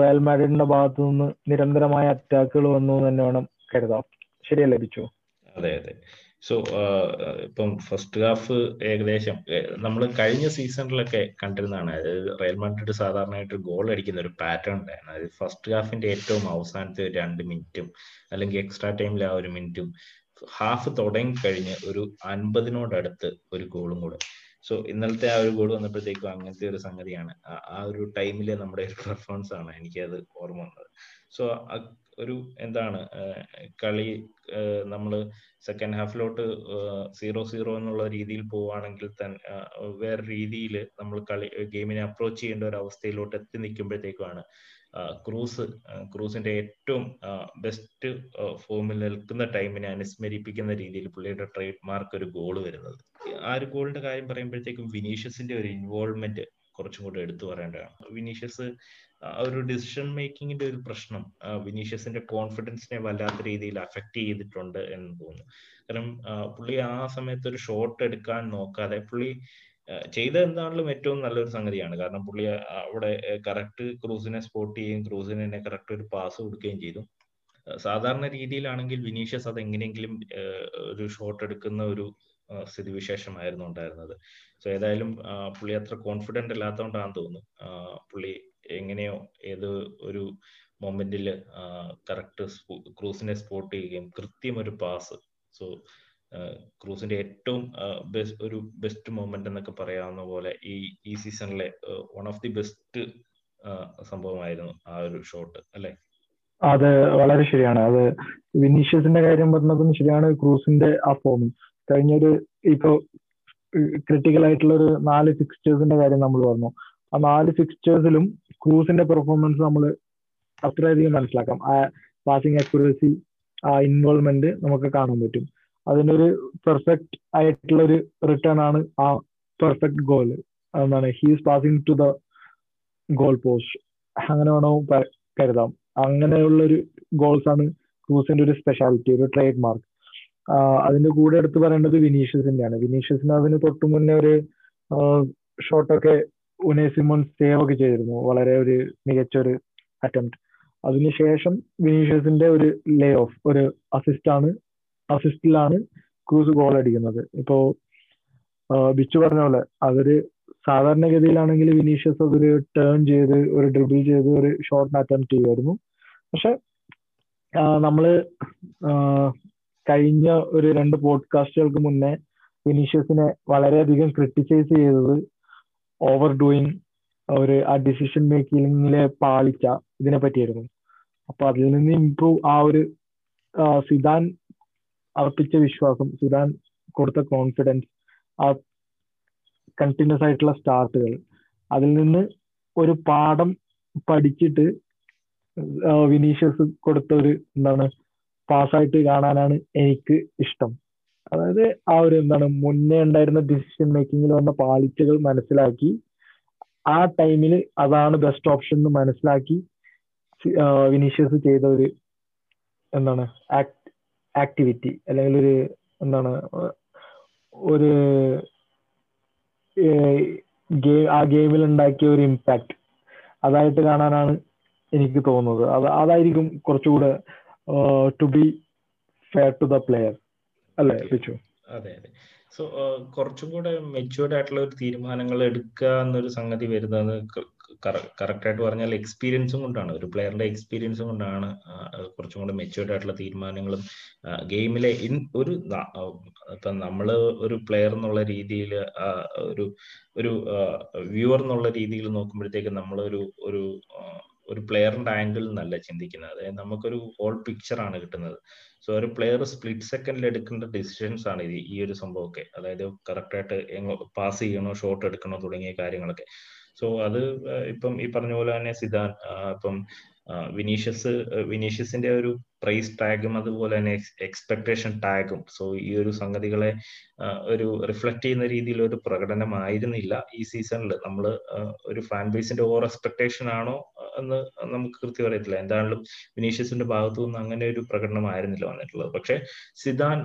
റയൽ മാഡ്രിഡിന്റെ ഭാഗത്തു നിന്ന് നിരന്തരമായ അറ്റാക്കുകൾ വന്നു എന്ന് തന്നെ വേണം കരുതാം. ശരിയല്ലേ ബിച്ചു? അതെ അതെ. സോ ഇപ്പം ഫസ്റ്റ് ഹാഫ് ഏകദേശം നമ്മൾ കഴിഞ്ഞ സീസണിലൊക്കെ കണ്ടിരുന്നതാണ്. അതായത് റയൽ മാഡ്രിഡ് സാധാരണയായിട്ട് ഗോൾ അടിക്കുന്ന ഒരു പാറ്റേൺ ഉണ്ടായിരുന്നു. അതായത് ഫസ്റ്റ് ഹാഫിന്റെ ഏറ്റവും അവസാനത്തെ രണ്ട് മിനിറ്റും അല്ലെങ്കിൽ എക്സ്ട്രാ ടൈമിൽ ആ ഒരു മിനിറ്റും ഹാഫ് തുടങ്ങി കഴിഞ്ഞ് ഒരു അൻപതിനോടടുത്ത് ഒരു ഗോളും കൂടെ. സോ ഇന്നലത്തെ ആ ഒരു ഗോൾ വന്നപ്പോഴത്തേക്കും അങ്ങനത്തെ ഒരു സംഗതിയാണ്. ആ ഒരു ടൈമിലെ നമ്മുടെ ഒരു പെർഫോമൻസ് ആണ് എനിക്കത് ഓർമ്മ വന്നത്. സോ ഒരു എന്താണ് കളി നമ്മൾ സെക്കൻഡ് ഹാഫിലോട്ട് സീറോ സീറോ എന്നുള്ള രീതിയിൽ പോവുകയാണെങ്കിൽ തന്നെ വേറെ രീതിയിൽ നമ്മൾ കളി ഗെയിമിനെ അപ്രോച്ച് ചെയ്യേണ്ട ഒരു അവസ്ഥയിലോട്ട് എത്തി നിൽക്കുമ്പോഴത്തേക്കുമാണ് ക്രൂസ് ക്രൂസിന്റെ ഏറ്റവും ബെസ്റ്റ് ഫോമിൽ നിൽക്കുന്ന ടൈമിനെ അനുസ്മരിപ്പിക്കുന്ന രീതിയിൽ പുള്ളിയുടെ ട്രേഡ് മാർക്ക് ഒരു ഗോൾ വരുന്നത്. ആ ഒരു ഗോളിന്റെ കാര്യം പറയുമ്പോഴത്തേക്കും വിനീഷ്യസിന്റെ ഒരു ഇൻവോൾവ്മെന്റ് കുറച്ചും കൂടെ എടുത്തു പറയേണ്ടതാണ് വിനീഷ്യസ് ഒരു ഡിസിഷൻ മേക്കിങ്ങിന്റെ ഒരു പ്രശ്നം വിനീഷ്യസിന്റെ കോൺഫിഡൻസിനെ വല്ലാത്ത രീതിയിൽ അഫക്റ്റ് ചെയ്തിട്ടുണ്ട് എന്ന് തോന്നുന്നു. കാരണം പുള്ളി ആ സമയത്ത് ഒരു ഷോട്ട് എടുക്കാൻ നോക്കാതെ പുള്ളി ചെയ്ത എന്താണെങ്കിലും ഏറ്റവും നല്ലൊരു സംഗതിയാണ്. കാരണം പുള്ളി അവിടെ കറക്റ്റ് ക്രൂസിനെ സ്പോട്ട് ചെയ്യുകയും ക്രൂസിനെ കറക്റ്റ് ഒരു പാസ് കൊടുക്കുകയും ചെയ്തു. സാധാരണ രീതിയിലാണെങ്കിൽ വിനീഷ്യസ് അത് എങ്ങനെയെങ്കിലും ഒരു ഷോട്ട് എടുക്കുന്ന ഒരു സ്ഥിതിവിശേഷമായിരുന്നു ഉണ്ടായിരുന്നത്. സോ ഏതായാലും പുള്ളി അത്ര കോൺഫിഡന്റ് അല്ലാത്തതുകൊണ്ടാണെന്ന് തോന്നുന്നു. പുള്ളി എങ്ങനെയോ ഏത് ഒരു മൊമെന്റിൽ കറക്റ്റ് ക്രൂസിനെ സ്പോട്ട് ചെയ്യുകയും കൃത്യം ഒരു പാസ് സോ ക്രൂസിന്റെ ഏറ്റവും ഒരു ബെസ്റ്റ് മൊമെന്റ് എന്നൊക്കെ പറയാവുന്ന പോലെ ഈ ഈ സീസണിലെ വൺ ഓഫ് ദി ബെസ്റ്റ് സംഭവമായിരുന്നു ആ ഒരു ഷോട്ട് അല്ലെ? അത് വളരെ ശരിയാണ്. അത് വിനീഷ്യസിന്റെ കാര്യം പറഞ്ഞതും ശരിയാണ്. ക്രൂസിന്റെ ആ ഫോം കഴിഞ്ഞൊരു ഇപ്പോ ക്രിട്ടിക്കൽ ആയിട്ടുള്ള ഒരു നാല് ഫിക്സ്റ്റേഴ്സിന്റെ കാര്യം നമ്മൾ പറഞ്ഞു. ആ നാല് ഫിക്സ്റ്റേഴ്സിലും ക്രൂസിന്റെ പെർഫോമൻസ് നമ്മൾ അത്രയധികം മനസ്സിലാക്കാം. ആ പാസിംഗ് അക്യുറസി ആ ഇൻവോൾവ്മെന്റ് നമുക്ക് കാണാൻ പറ്റും. അതിനൊരു പെർഫെക്റ്റ് ആയിട്ടുള്ള ഒരു റിട്ടേൺ ആണ് ആ പെർഫെക്റ്റ് ഗോൾ എന്താണ് he's passing to the goal post അങ്ങനെ വേണോ കരുതാം. അങ്ങനെയുള്ള ഒരു ഗോൾസ് ആണ് ക്രൂസിന്റെ ഒരു സ്പെഷ്യാലിറ്റി ഒരു ട്രേഡ് മാർക്ക് അതിന്റെ കൂടെ എടുത്ത് പറയേണ്ടത് വിനീഷ്യസിന്റെയാണ്. വിനീഷ്യസിന് അതിന് തൊട്ടു മുന്നേ ഒരു ഷോട്ടൊക്കെ ഉനേ സിമോൺ സേവ് ഒക്കെ ചെയ്തിരുന്നു. വളരെ ഒരു മികച്ച ഒരു അറ്റംപ്റ്റ് അതിനുശേഷം വിനീഷ്യസിന്റെ ഒരു ലേ ഓഫ് ഒരു അസിസ്റ്റ് ആണ് അസിസ്റ്റിലാണ് ക്രൂസ് ഗോൾ അടിക്കുന്നത്. ഇപ്പോ ബിച്ചു പറഞ്ഞ പോലെ അതൊരു സാധാരണഗതിയിലാണെങ്കിൽ വിനീഷ്യസ് അതൊരു ടേൺ ചെയ്ത് ഒരു ഡ്രിബിൾ ചെയ്ത് ഒരു ഷോർട്ട് അറ്റംപ്റ്റ് ചെയ്യുമായിരുന്നു. പക്ഷെ നമ്മൾ കഴിഞ്ഞ ഒരു രണ്ട് പോഡ്കാസ്റ്റുകൾക്ക് മുന്നേ വിനീഷ്യസിനെ വളരെയധികം ക്രിട്ടിസൈസ് ചെയ്തത് ഓവർ ഡൂയിങ് ഒരു ആ ഡിസിഷൻ മേക്കിങ്ങിലെ പാളിച്ച ഇതിനെ പറ്റിയായിരുന്നു അപ്പൊ അതിൽ നിന്ന് ഇംപ്രൂവ് ആ ഒരു സിദാൻ അർപ്പിച്ച വിശ്വാസം സിദാൻ കൊടുത്ത കോൺഫിഡൻസ് ആ കണ്ടിന്യൂസ് ആയിട്ടുള്ള സ്റ്റാർട്ടുകൾ അതിൽ നിന്ന് ഒരു പാഠം പഠിച്ചിട്ട് വിനീഷ്യസ് കൊടുത്ത ഒരു എന്താണ് പാസ്സായിട്ട് കാണാനാണ് എനിക്ക് ഇഷ്ടം. അതായത് ആ ഒരു എന്താണ് മുന്നേ ഉണ്ടായിരുന്ന ഡിസിഷൻ മേക്കിങ്ങിൽ വന്ന പാളിച്ചകൾ മനസ്സിലാക്കി ആ ടൈമിൽ അതാണ് ബെസ്റ്റ് ഓപ്ഷൻ എന്ന് മനസ്സിലാക്കി വിനീഷ്യസ് ചെയ്ത ഒരു എന്താണ് ആക്ടിവിറ്റി അല്ലെങ്കിൽ ഒരു എന്താണ് ഒരു ആ ഗെയിമിൽ ഉണ്ടാക്കിയ ഒരു ഇമ്പാക്ട് അതായിട്ട് കാണാനാണ് എനിക്ക് തോന്നുന്നത്. അത് അതായിരിക്കും കുറച്ചുകൂടെ to be fair to the player അല്ലേ പിച്ചു അതെ അതെ. സോ കുറച്ചും കൂടെ മെച്യൂർഡ് ആയിട്ടുള്ള ഒരു തീരുമാനങ്ങൾ എടുക്കുക എന്നൊരു സംഗതി വരുന്നത് കറക്റ്റ് ആയിട്ട് പറഞ്ഞാൽ എക്സ്പീരിയൻസും കൊണ്ടാണ്. ഒരു പ്ലെയറിന്റെ എക്സ്പീരിയൻസും കൊണ്ടാണ് കുറച്ചും കൂടെ മെച്യൂർഡ് ആയിട്ടുള്ള തീരുമാനങ്ങളും ഗെയിമിലെ ഇൻ ഒരു ഇപ്പൊ നമ്മൾ ഒരു പ്ലെയർ എന്നുള്ള രീതിയിൽ ഒരു ഒരു വ്യൂവർ എന്നുള്ള രീതിയിൽ നോക്കുമ്പോഴത്തേക്ക് നമ്മളൊരു ഒരു ഒരു പ്ലെയറിന്റെ ആംഗിളിൽ നിന്നല്ല ചിന്തിക്കുന്നത്. അതായത് നമുക്കൊരു ഹോൾ പിക്ചർ ആണ് കിട്ടുന്നത്. സോ ഒരു പ്ലെയർ സ്പ്ലിറ്റ് സെക്കൻഡിൽ എടുക്കേണ്ട ഡിസിഷൻസ് ആണ് ഈ ഒരു സംഭവമൊക്കെ. അതായത് കറക്റ്റായിട്ട് എങ്ങോ പാസ് ചെയ്യണോ ഷോട്ട് എടുക്കണോ തുടങ്ങിയ കാര്യങ്ങളൊക്കെ. സോ അത് ഇപ്പം ഈ പറഞ്ഞ പോലെ തന്നെ സിദാൻ ഇപ്പം വിനീഷ്യസ് വിനീഷ്യസിന്റെ ഒരു പ്രൈസ് ടാഗും അതുപോലെ തന്നെ എക്സ്പെക്ടേഷൻ ടാഗും സോ ഈ ഒരു സംഗതികളെ ഒരു റിഫ്ലക്ട് ചെയ്യുന്ന രീതിയിൽ ഒരു പ്രകടനമായിരുന്നില്ല ഈ സീസണിൽ നമ്മൾ ഒരു ഫാൻ ബേസിന്റെ ഓവർ എക്സ്പെക്ടേഷൻ ആണോ എന്ന് നമുക്ക് കൃത്യം അറിയത്തില്ല. എന്താണെങ്കിലും വിനീഷ്യസിന്റെ ഭാഗത്തു നിന്ന് അങ്ങനെ ഒരു പ്രകടനമായിരുന്നില്ല വന്നിട്ടുള്ളത്. പക്ഷെ സിദാൻ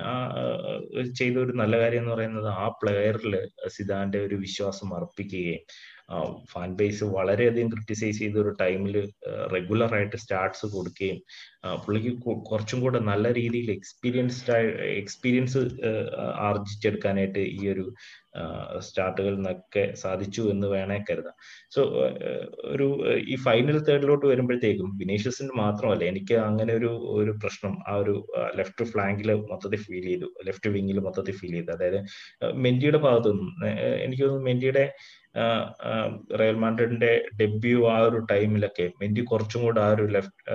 ചെയ്ത ഒരു നല്ല കാര്യം എന്ന് പറയുന്നത് ആ പ്ലെയറിൽ സിദാന്റെ ഒരു വിശ്വാസം അർപ്പിക്കുകയും ഫാൻ ബേസ് വളരെയധികം ക്രിട്ടിസൈസ് ചെയ്ത ഒരു ടൈമിൽ റെഗുലർ ആയിട്ട് സ്റ്റാർട്ട്സ് കൊടുക്കുകയും പുള്ളിക്ക് കുറച്ചും കൂടെ നല്ല രീതിയിൽ എക്സ്പീരിയൻസ്ഡ് എക്സ്പീരിയൻസ് ആർജിച്ചെടുക്കാനായിട്ട് ഈ ഒരു സ്റ്റാർട്ടുകളിൽ നിന്നൊക്കെ സാധിച്ചു എന്ന് വേണേ കരുതാം. സോ ഒരു ഈ ഫൈനൽ തേർഡിലോട്ട് വരുമ്പോഴത്തേക്കും വിനീഷ്യസിന് മാത്രമല്ല എനിക്ക് അങ്ങനെ ഒരു ഒരു പ്രശ്നം ആ ഒരു ലെഫ്റ്റ് ഫ്ലാങ്കിൽ മൊത്തത്തിൽ ഫീൽ ചെയ്തു ലെഫ്റ്റ് വിങ്ങിൽ മൊത്തത്തിൽ ഫീൽ ചെയ്തു. അതായത് മെന്റിയുടെ ഭാഗത്തു നിന്നും എനിക്ക് തോന്നുന്നു മെന്റിയുടെ റയൽ മാഡ്രിഡിന്റെ ഡെബ്യൂ ആ ഒരു ടൈമിലൊക്കെ മെന്റി കുറച്ചും കൂടെ ആ ഒരു ലെഫ്റ്റ്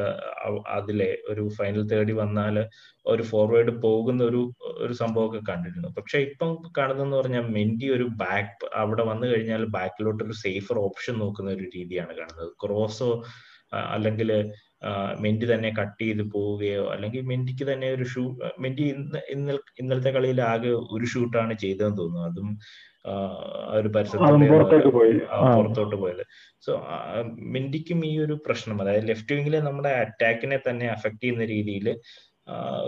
അതിലെ ഒരു ഫൈനൽ തേടി വന്നാൽ ഒരു ഫോർവേഡ് പോകുന്ന ഒരു ഒരു സംഭവമൊക്കെ കണ്ടിരുന്നു. പക്ഷെ ഇപ്പം കാണുന്നതെന്ന് പറഞ്ഞാൽ മെൻഡി ഒരു ബാക്ക് അവിടെ വന്നു കഴിഞ്ഞാൽ ബാക്കിലോട്ട് ഒരു സേഫർ ഓപ്ഷൻ നോക്കുന്ന ഒരു രീതിയാണ് കാണുന്നത്. ക്രോസോ അല്ലെങ്കിൽ മെൻഡി തന്നെ കട്ട് ചെയ്ത് പോവുകയോ അല്ലെങ്കിൽ മെൻഡിക്ക് തന്നെ ഒരു ഷൂ മെൻഡി ഇന്ന് ഇന്നലത്തെ കളിയിൽ ആകെ ഒരു ഷൂട്ടാണ് ചെയ്തതെന്ന് തോന്നുന്നു. അതും ഒരു പരിസരത്ത് പുറത്തോട്ട് പോയത്. സോ മെന്റിക്കും ഈ ഒരു പ്രശ്നം അതായത് ലെഫ്റ്റ് വിങ്ങിലെ നമ്മുടെ അറ്റാക്കിനെ തന്നെ അഫക്ട് ചെയ്യുന്ന രീതിയിൽ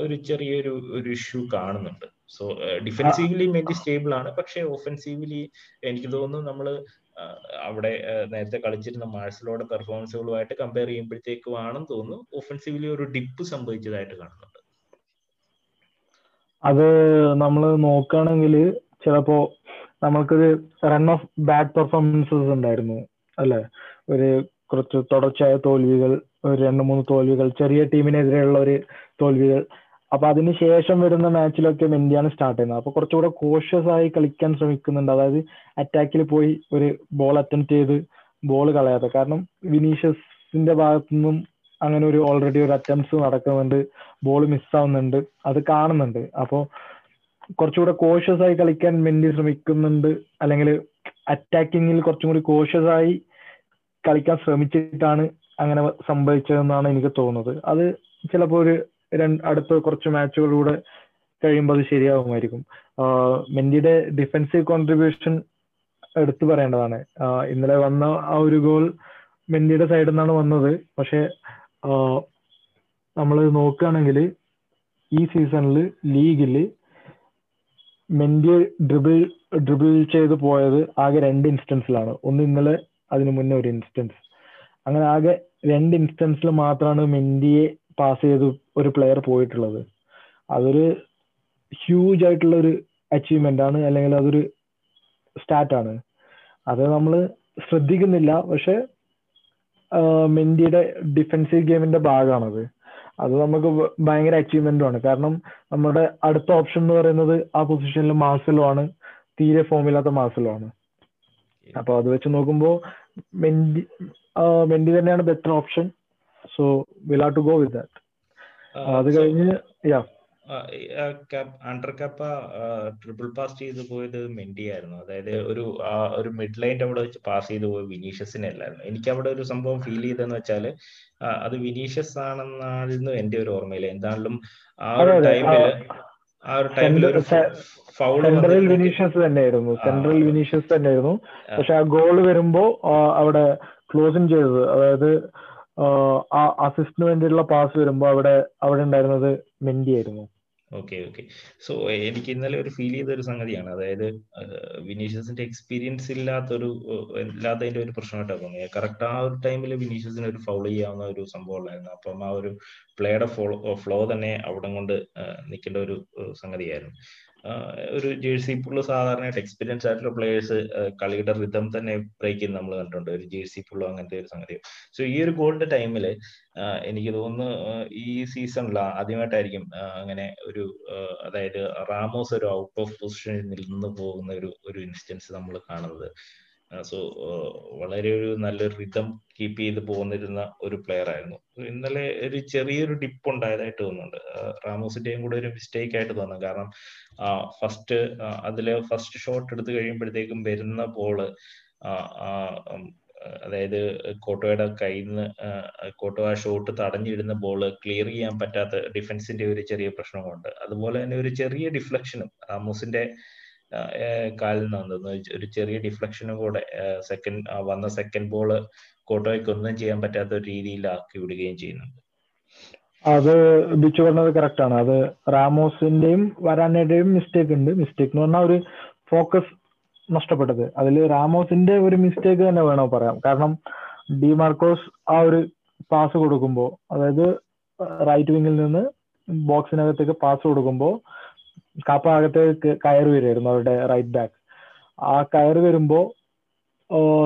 ഒരു ചെറിയൊരു ഒരു ഇഷ്യൂ കാണുന്നുണ്ട്. സോ ഡിഫെൻസീവ്ലി മെന്റി സ്റ്റേബിൾ ആണ്. പക്ഷെ ഒഫെൻസീവ്ലി എനിക്ക് തോന്നുന്നു നമ്മൾ അവിടെ നേരത്തെ കളിച്ചിരുന്ന മാഴ്സലോടെ പെർഫോമൻസുകളുമായിട്ട് കമ്പയർ ചെയ്യുമ്പോഴത്തേക്കും ആണെന്ന് തോന്നുന്നു ഒഫെൻസീവ്ലി ഒരു ഡിപ്പ് സംഭവിച്ചതായിട്ട് കാണുന്നുണ്ട്. അത് നമ്മൾ നോക്കുകയാണെങ്കിൽ ചിലപ്പോ നമ്മൾക്കൊരു റൺ ഓഫ് ബാഡ് പെർഫോമൻസസ് ഉണ്ടായിരുന്നു അല്ലെ? ഒരു കുറച്ച് തുടർച്ചയായ തോൽവികൾ ഒരു രണ്ട് മൂന്ന് തോൽവികൾ ചെറിയ ടീമിനെതിരെയുള്ള ഒരു തോൽവികൾ. അപ്പൊ അതിന് ശേഷം വരുന്ന മാച്ചിലൊക്കെ മെന്റിയാണ് സ്റ്റാർട്ട് ചെയ്യുന്നത്. അപ്പൊ കുറച്ചുകൂടെ കോഷ്യസ് ആയി കളിക്കാൻ ശ്രമിക്കുന്നുണ്ട്. അതായത് അറ്റാക്കിൽ പോയി ഒരു ബോൾ അറ്റംപ്റ്റ് ചെയ്ത് ബോൾ കളയാതെ. കാരണം വിനീഷ്യസിന്റെ ഭാഗത്തു നിന്നും അങ്ങനെ ഒരു ഓൾറെഡി ഒരു അറ്റംപ്റ്റ്സ് നടക്കുന്നുണ്ട്. ബോൾ മിസ്സാവുന്നുണ്ട് അത് കാണുന്നുണ്ട്. അപ്പോൾ കുറച്ചുകൂടെ കോഷ്യസ് ആയി കളിക്കാൻ മെന്റി ശ്രമിക്കുന്നുണ്ട്. അല്ലെങ്കിൽ അറ്റാക്കിങ്ങിൽ കുറച്ചും കൂടി കോഷ്യസ് ആയി കളിക്കാൻ ശ്രമിച്ചിട്ടാണ് അങ്ങനെ സംഭവിച്ചതെന്നാണ് എനിക്ക് തോന്നുന്നത്. അത് ചിലപ്പോൾ ഒരു അടുത്ത കുറച്ച് മാച്ചുകളിലൂടെ കഴിയുമ്പോൾ അത് ശരിയാവുമായിരിക്കും. മെന്റിയുടെ ഡിഫൻസീവ് കോൺട്രിബ്യൂഷൻ എടുത്തു പറയേണ്ടതാണ്. ഇന്നലെ വന്ന ആ ഒരു ഗോൾ മെന്റിയുടെ സൈഡിൽ നിന്നാണ് വന്നത്. പക്ഷെ നമ്മൾ നോക്കുകയാണെങ്കിൽ ഈ സീസണിൽ ലീഗിൽ മെന്റി ഡ്രിബിൾ ഡ്രിബിൾ ചെയ്ത് പോയത് ആകെ രണ്ട് ഇൻസ്റ്റൻസിലാണ്. ഒന്ന് ഇന്നലെ അതിനു മുന്നേ ഒരു ഇൻസ്റ്റൻസ്. അങ്ങനെ ആകെ രണ്ട് ഇൻസ്റ്റൻസിൽ മാത്രമാണ് മെന്റിയെ പാസ് ചെയ്ത് ഒരു പ്ലെയർ പോയിട്ടുള്ളത്. അതൊരു ഹ്യൂജ് ആയിട്ടുള്ള ഒരു അച്ചീവ്മെന്റ് ആണ് അല്ലെങ്കിൽ അതൊരു സ്റ്റാറ്റ് ആണ്. അത് നമ്മൾ ശ്രദ്ധിക്കുന്നില്ല പക്ഷെ മെന്റിയുടെ ഡിഫൻസീവ് ഗെയിമിന്റെ ഭാഗമാണത് അത് നമുക്ക് ഭയങ്കര അച്ചീവ്മെന്റും ആണ്. കാരണം നമ്മുടെ അടുത്ത ഓപ്ഷൻ എന്ന് പറയുന്നത് ആ പൊസിഷനിൽ മാർസലോ ആണ്. തീരെ ഫോമില്ലാത്ത മാർസലോ ആണ്. അപ്പൊ അത് വെച്ച് നോക്കുമ്പോൾ മെന്റി മെന്റി തന്നെയാണ് better option so will have to go with that അത് കഴിഞ്ഞ് yeah under Kepa triple pass ചെയ്തു പോയത് മെന്റി ആയിരുന്നു അതായത് ഒരു ഒരു മിഡ് ലൈന്റെ അവിടെ വെച്ച് പാസ് ചെയ്തു പോയ വിനീഷ്യസിനെ അല്ലായിരുന്നു. എനിക്ക് അവിടെ ഒരു സംഭവം ഫീൽ ചെയ്തെന്ന് വെച്ചാൽ അത് വിനീഷ്യസ് ആണെന്നായിരുന്നു എന്റെ ഒരു ഓർമ്മയിൽ എന്താണെങ്കിലും ആ ഒരു ടൈമിൽ ആ ഒരു ടൈമിൽ ഒരു സെൻട്രൽ വിനീഷ്യസ് തന്നെയായിരുന്നു. സെൻട്രൽ വിനീഷ്യസ് തന്നെയായിരുന്നു. പക്ഷെ ആ ഗോൾ വരുമ്പോ അവിടെ ക്ലോസിങ് ചെയ്തത് അതായത് അസിസ്റ്റിന് വേണ്ടിയുള്ള പാസ് വരുമ്പോ അവിടെ അവിടെ ഉണ്ടായിരുന്നത് മെന്റി ആയിരുന്നു ഓക്കെ ഓക്കെ. സോ എനിക്ക് ഇന്നലെ ഒരു ഫീൽ ചെയ്ത ഒരു സംഗതിയാണ്. അതായത് വിനീഷ്യസിന്റെ എക്സ്പീരിയൻസ് ഇല്ലാത്തൊരു ഇല്ലാത്തതിന്റെ ഒരു പ്രശ്നമായിട്ടാണ് തോന്നിയത് കറക്റ്റ് ആ ഒരു ടൈമിൽ വിനീഷ്യസിന് ഒരു ഫൗൾ ചെയ്യാവുന്ന ഒരു സംഭവം ഉള്ളായിരുന്നു. അപ്പം ആ ഒരു പ്ലേയുടെ ഫ്ലോ ഫ്ലോ തന്നെ അവിടെ കൊണ്ട് നിൽക്കേണ്ട ഒരു സംഗതിയായിരുന്നു. ഒരു ജേഴ്സി പുള്ള് സാധാരണയായിട്ട് എക്സ്പീരിയൻസ് ആയിട്ടുള്ള പ്ലേയേഴ്സ് കളിയുടെ റിതം തന്നെ ബ്രേക്ക് ചെയ്ത് നമ്മൾ കണ്ടിട്ടുണ്ട്. ഒരു ജേഴ്സി പുള്ളോ അങ്ങനത്തെ ഒരു സംഗതി സോ ഈ ഒരു ഗോളിന്റെ ടൈമിൽ എനിക്ക് തോന്നുന്നു ഈ സീസണിൽ ആദ്യമായിട്ടായിരിക്കും അങ്ങനെ ഒരു അതായത് റാമോസ് ഒരു ഔട്ട് ഓഫ് പൊസിഷനിൽ നിന്ന് പോകുന്ന ഒരു ഒരു ഇൻസ്റ്റൻസ് നമ്മൾ കാണുന്നത്. സോ വളരെ ഒരു നല്ലൊരു റിതം കീപ്പ് ചെയ്ത് പോന്നിരുന്ന ഒരു പ്ലെയർ ആയിരുന്നു. ഇന്നലെ ഒരു ചെറിയൊരു ഡിപ്പ് ഉണ്ടായതായിട്ട് തോന്നുന്നുണ്ട്. റാമോസിന്റെയും കൂടെ ഒരു മിസ്റ്റേക്ക് ആയിട്ട് തോന്നുന്നു കാരണം ഫസ്റ്റ് അതിലെ ഫസ്റ്റ് ഷോട്ട് എടുത്തു കഴിയുമ്പോഴത്തേക്കും വരുന്ന ബോൾ അതായത് കോട്ടോയുടെ കയ്യിൽ നിന്ന് കോട്ടോ ആ ഷോട്ട് തടഞ്ഞിടുന്ന ബോൾ ക്ലിയർ ചെയ്യാൻ പറ്റാത്ത ഡിഫൻസിന്റെ ഒരു ചെറിയ പ്രശ്നമുണ്ട്. അതുപോലെ തന്നെ ഒരു ചെറിയ ഡിഫ്ലക്ഷനും റാമോസിന്റെ കാലിൽ നിന്ന് ഒരു ചെറിയ ഡിഫ്ലക്ഷനും കൂടെ സെക്കൻഡ് വന്ന സെക്കൻഡ് ബോൾ കോട്ടോയ്ക്ക് ഒന്നും ചെയ്യാൻ പറ്റാത്ത ഒരു രീതിയിലാക്കി വിടുകയും ചെയ്യുന്നുണ്ട്. അത് ബിച്ചു പറഞ്ഞത് കറക്റ്റ് ആണ്. അത് റാമോസിന്റെയും വരാനയുടെയും മിസ്റ്റേക്ക് ഉണ്ട്. മിസ്റ്റേക്ക് എന്ന് പറഞ്ഞാൽ ഒരു ഫോക്കസ് നഷ്ടപ്പെട്ടത്. അതിൽ റാമോസിന്റെ ഒരു മിസ്റ്റേക്ക് തന്നെ വേണോ പറയാം. കാരണം ഡി മാർക്കോസ് ആ ഒരു പാസ് കൊടുക്കുമ്പോൾ അതായത് റൈറ്റ് വിങ്ങിൽ നിന്ന് ബോക്സിനകത്തേക്ക് പാസ് കൊടുക്കുമ്പോൾ കാപ്പ അകത്തേക്ക് കയറി വരുമായിരുന്നു അവരുടെ റൈറ്റ് ബാക്ക് ആ കയറി വരുമ്പോ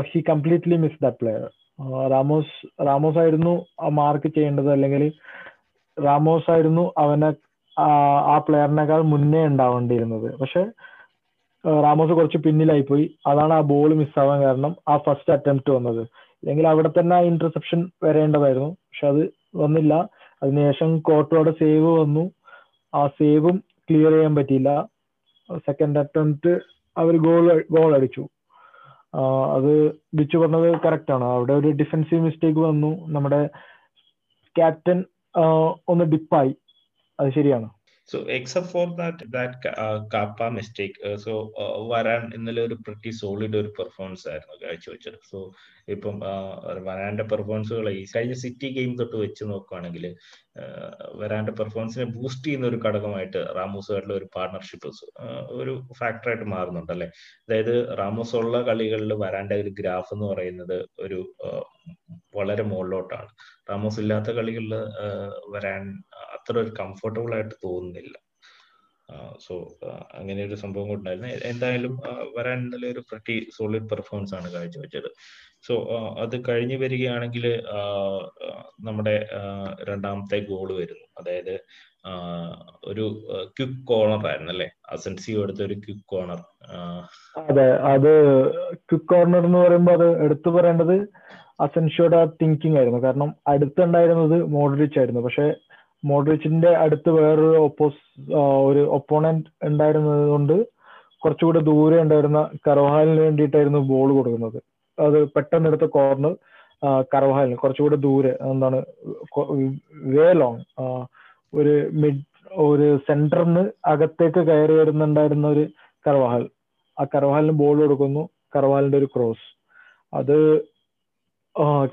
he completely miss that player Ramos Ramos ആയിരുന്നു മാർക്ക് ചെയ്യേണ്ടത് അല്ലെങ്കിൽ റാമോസ് ആയിരുന്നു അവനെ ആ പ്ലെയറിനേക്കാൾ മുന്നേ ഉണ്ടാവേണ്ടിയിരുന്നത്. പക്ഷെ റാമോസ് കുറച്ച് പിന്നിലായി പോയി അതാണ് ആ ബോൾ മിസ്സാവാൻ കാരണം ആ ഫസ്റ്റ് അറ്റംപ്റ്റ് വന്നത്. അല്ലെങ്കിൽ അവിടെ തന്നെ ആ ഇന്റർസെപ്ഷൻ വരേണ്ടതായിരുന്നു. പക്ഷെ അത് വന്നില്ല. അതിനുശേഷം കോട്ടോടെ സേവ് വന്നു. ആ സേവും ക്ലിയർ ചെയ്യാൻ പറ്റിയില്ല. സെക്കൻഡ് അറ്റംപ്റ്റ് അവർ ഗോൾ ഗോൾ അടിച്ചു. അത് ബിച്ചു പറഞ്ഞത് കറക്റ്റ് ആണ്. അവിടെ ഒരു ഡിഫൻസീവ് മിസ്റ്റേക്ക് വന്നു. നമ്മുടെ ക്യാപ്റ്റൻ ഒന്ന് ഡിപ്പായി അത് ശരിയാണ്. So except for that that Kepa mistake so വരാൻ ഇന്നലെ ഒരു പ്രത്യേക സോളിഡ് ഒരു പെർഫോമൻസ് ആയിരുന്നു കാഴ്ചവെച്ചത് സോ ഇപ്പം വരാന്റെ പെർഫോമൻസുകൾ ഈ കഴിഞ്ഞ സിറ്റി ഗെയിം തൊട്ട് വെച്ച് നോക്കുകയാണെങ്കിൽ വരാന്റെ പെർഫോമൻസിനെ ബൂസ്റ്റ് ചെയ്യുന്ന ഒരു ഘടകമായിട്ട് റാമോസുമായിട്ടുള്ള ഒരു പാർട്ണർഷിപ്പ് ഒരു ഫാക്ടറായിട്ട് മാറുന്നുണ്ട് അല്ലെ? അതായത് റാമോസ് ഉള്ള കളികളിൽ വരാന്റെ ഒരു ഗ്രാഫ് എന്ന് പറയുന്നത് ഒരു വളരെ മുകളിലോട്ടാണ്. റാമോസ് ഇല്ലാത്ത കളികളിൽ വരാൻ അത്ര ഒരു കംഫർട്ടബിൾ ആയിട്ട് തോന്നുന്നില്ല സോ അങ്ങനെ ഒരു സംഭവം ഉണ്ടായിരുന്നു എന്തായാലും വരാൻ ഇന്നലെ ഒരു പ്രട്ടി സോളിഡ് പെർഫോമൻസ് ആണ് കാഴ്ചവെച്ചത്. സോ അത് കഴിഞ്ഞു വരികയാണെങ്കിൽ നമ്മുടെ രണ്ടാമത്തെ ഗോൾ വരുന്നു. അതായത് ഒരു ക്വിക്ക് കോർണർ ആയിരുന്നു അല്ലെ? അസൻസിയോ എടുത്ത ഒരു ക്വിക്ക് കോർണർ. അതെ അത് ക്വിക്ക് കോർണർ എന്ന് പറയുമ്പോൾ അത് എടുത്തു പറയേണ്ടത് അസൻഷിയോയുടെ ആ തിങ്കിങ് ആയിരുന്നു. കാരണം അടുത്തുണ്ടായിരുന്നത് മോഡ്രിച്ച് ആയിരുന്നു. പക്ഷെ മോഡ്രിച്ചിന്റെ അടുത്ത് വേറൊരു ഒപ്പോസ് ഒരു ഒപ്പോണന്റ് ഉണ്ടായിരുന്നത് കൊണ്ട് കുറച്ചുകൂടെ ദൂരെ ഉണ്ടായിരുന്ന കറോഹാലിന് വേണ്ടിയിട്ടായിരുന്നു ബോൾ കൊടുക്കുന്നത്. അത് പെട്ടെന്ന് എടുത്ത കോർണർ കറോഹാലിന് കുറച്ചുകൂടെ ദൂരെ എന്താണ് വേ ലോങ് ഒരു മിഡ് ഒരു സെന്ററിന് അകത്തേക്ക് കയറി വരുന്നുണ്ടായിരുന്ന ഒരു കർവഹാൽ ആ കർവഹാലിന് ബോൾ കൊടുക്കുന്നു. കറവാലിന്റെ ഒരു ക്രോസ് അത്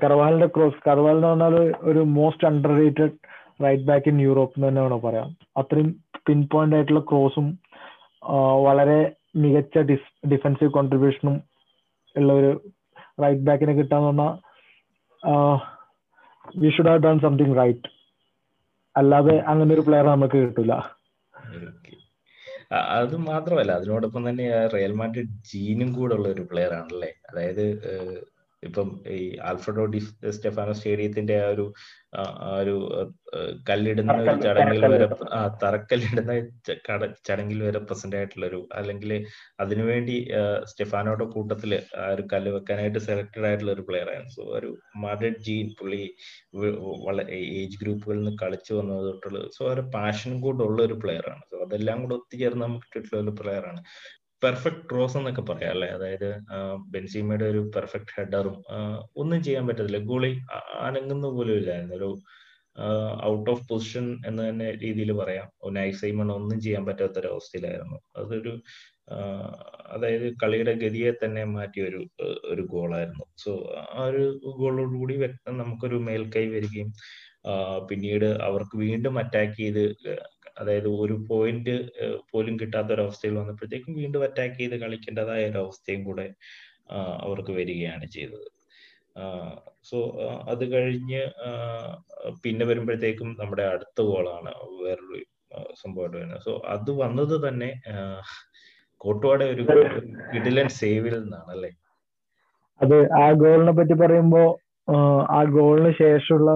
കറവാലിന്റെ ക്രോസ് കർവാൽ എന്ന് പറഞ്ഞാൽ ഒരു most underrated right back in Europe എന്ന് തന്നെ വേണം പറയാം. അത്രയും പിൻ പോയിന്റ് ആയിട്ടുള്ള ക്രോസും വളരെ മികച്ച ഡിഫൻസീവ് കോൺട്രിബ്യൂഷനും ഉള്ള ഒരു റൈറ്റ് ബാക്കിനെ കിട്ടാന്ന് പറഞ്ഞാൽ we should have done something right അല്ലാതെ അങ്ങനെ ഒരു പ്ലെയർ നമുക്ക് കിട്ടില്ല അത് മാത്രമല്ല അതിനോടൊപ്പം തന്നെ റയൽ മാഡ്രിഡ് ജീനും കൂടെ ഉള്ള ഒരു പ്ലെയർ ആണല്ലേ? അതായത് ഇപ്പം ഈ ആൽഫ്രഡോ ഡി സ്റ്റെഫാനോ സ്റ്റേഡിയത്തിന്റെ ആ ഒരു ഒരു കല്ലിടുന്ന ഒരു ചടങ്ങിൽ വരെ ആ തറക്കല്ലിടുന്ന ചടങ്ങിൽ വരെ പ്രസന്റ് ആയിട്ടുള്ള ഒരു അല്ലെങ്കിൽ അതിനുവേണ്ടി സ്റ്റെഫാനോയുടെ കൂട്ടത്തിൽ ആ ഒരു കല്ല് വെക്കാനായിട്ട് സെലക്ടഡ് ആയിട്ടുള്ള ഒരു പ്ലെയർ ആയിരുന്നു സോ ഒരു മാഡ്രിഡ് ജീൻ പുള്ളി വളരെ ഏജ് ഗ്രൂപ്പുകളിൽ നിന്ന് കളിച്ചു വന്നത് തൊട്ടുള്ള സോ ഒരു പാഷനും കൂടെ ഉള്ള ഒരു പ്ലെയർ ആണ്. സോ അതെല്ലാം കൂടെ ഒത്തുചേർന്ന് നമുക്ക് കിട്ടിയിട്ടുള്ള ഒരു പ്ലെയർ ആണ്. പെർഫെക്റ്റ് ക്രോസ് എന്നൊക്കെ പറയാം അല്ലെ? അതായത് ബെൻസീമയുടെ ഒരു പെർഫെക്റ്റ് ഹെഡറും ഒന്നും ചെയ്യാൻ പറ്റത്തില്ല. ഗോളി അനങ്ങുന്ന പോലും ഇല്ലായിരുന്നു ഒരു ഔട്ട് ഓഫ് പൊസിഷൻ എന്ന് തന്നെ രീതിയിൽ പറയാം. നൈസൈമൺ ഒന്നും ചെയ്യാൻ പറ്റാത്ത ഒരു അവസ്ഥയിലായിരുന്നു അതൊരു അതായത് കളിയുടെ ഗതിയെ തന്നെ മാറ്റിയ ഒരു ഒരു ഗോളായിരുന്നു. സോ ആ ഒരു ഗോളോടുകൂടി വ്യക്തം നമുക്കൊരു മേൽക്കൈ വരികയും പിന്നീട് അവർക്ക് വീണ്ടും അറ്റാക്ക് ചെയ്ത് അതായത് ഒരു പോയിന്റ് പോലും കിട്ടാത്ത ഒരു അവസ്ഥയിൽ വന്നപ്പോഴത്തേക്കും വീണ്ടും അറ്റാക്ക് ചെയ്ത് കളിക്കേണ്ടതായ ഒരു അവസ്ഥയും കൂടെ അവർക്ക് വരികയാണ് ചെയ്തത്. സോ അത് കഴിഞ്ഞ് പിന്നെ വരുമ്പോഴത്തേക്കും നമ്മുടെ അടുത്ത ഗോളാണ് വേറൊരു സംഭവമായിട്ട് വരുന്നത്. സോ അത് വന്നത് തന്നെ കോട്ടുവാടെ ഒരു കിടിലൻ സേവിൽ നിന്നാണ് അല്ലേ? അത് ആ ഗോളിനെ പറ്റി പറയുമ്പോ ആ ഗോളിന് ശേഷമുള്ള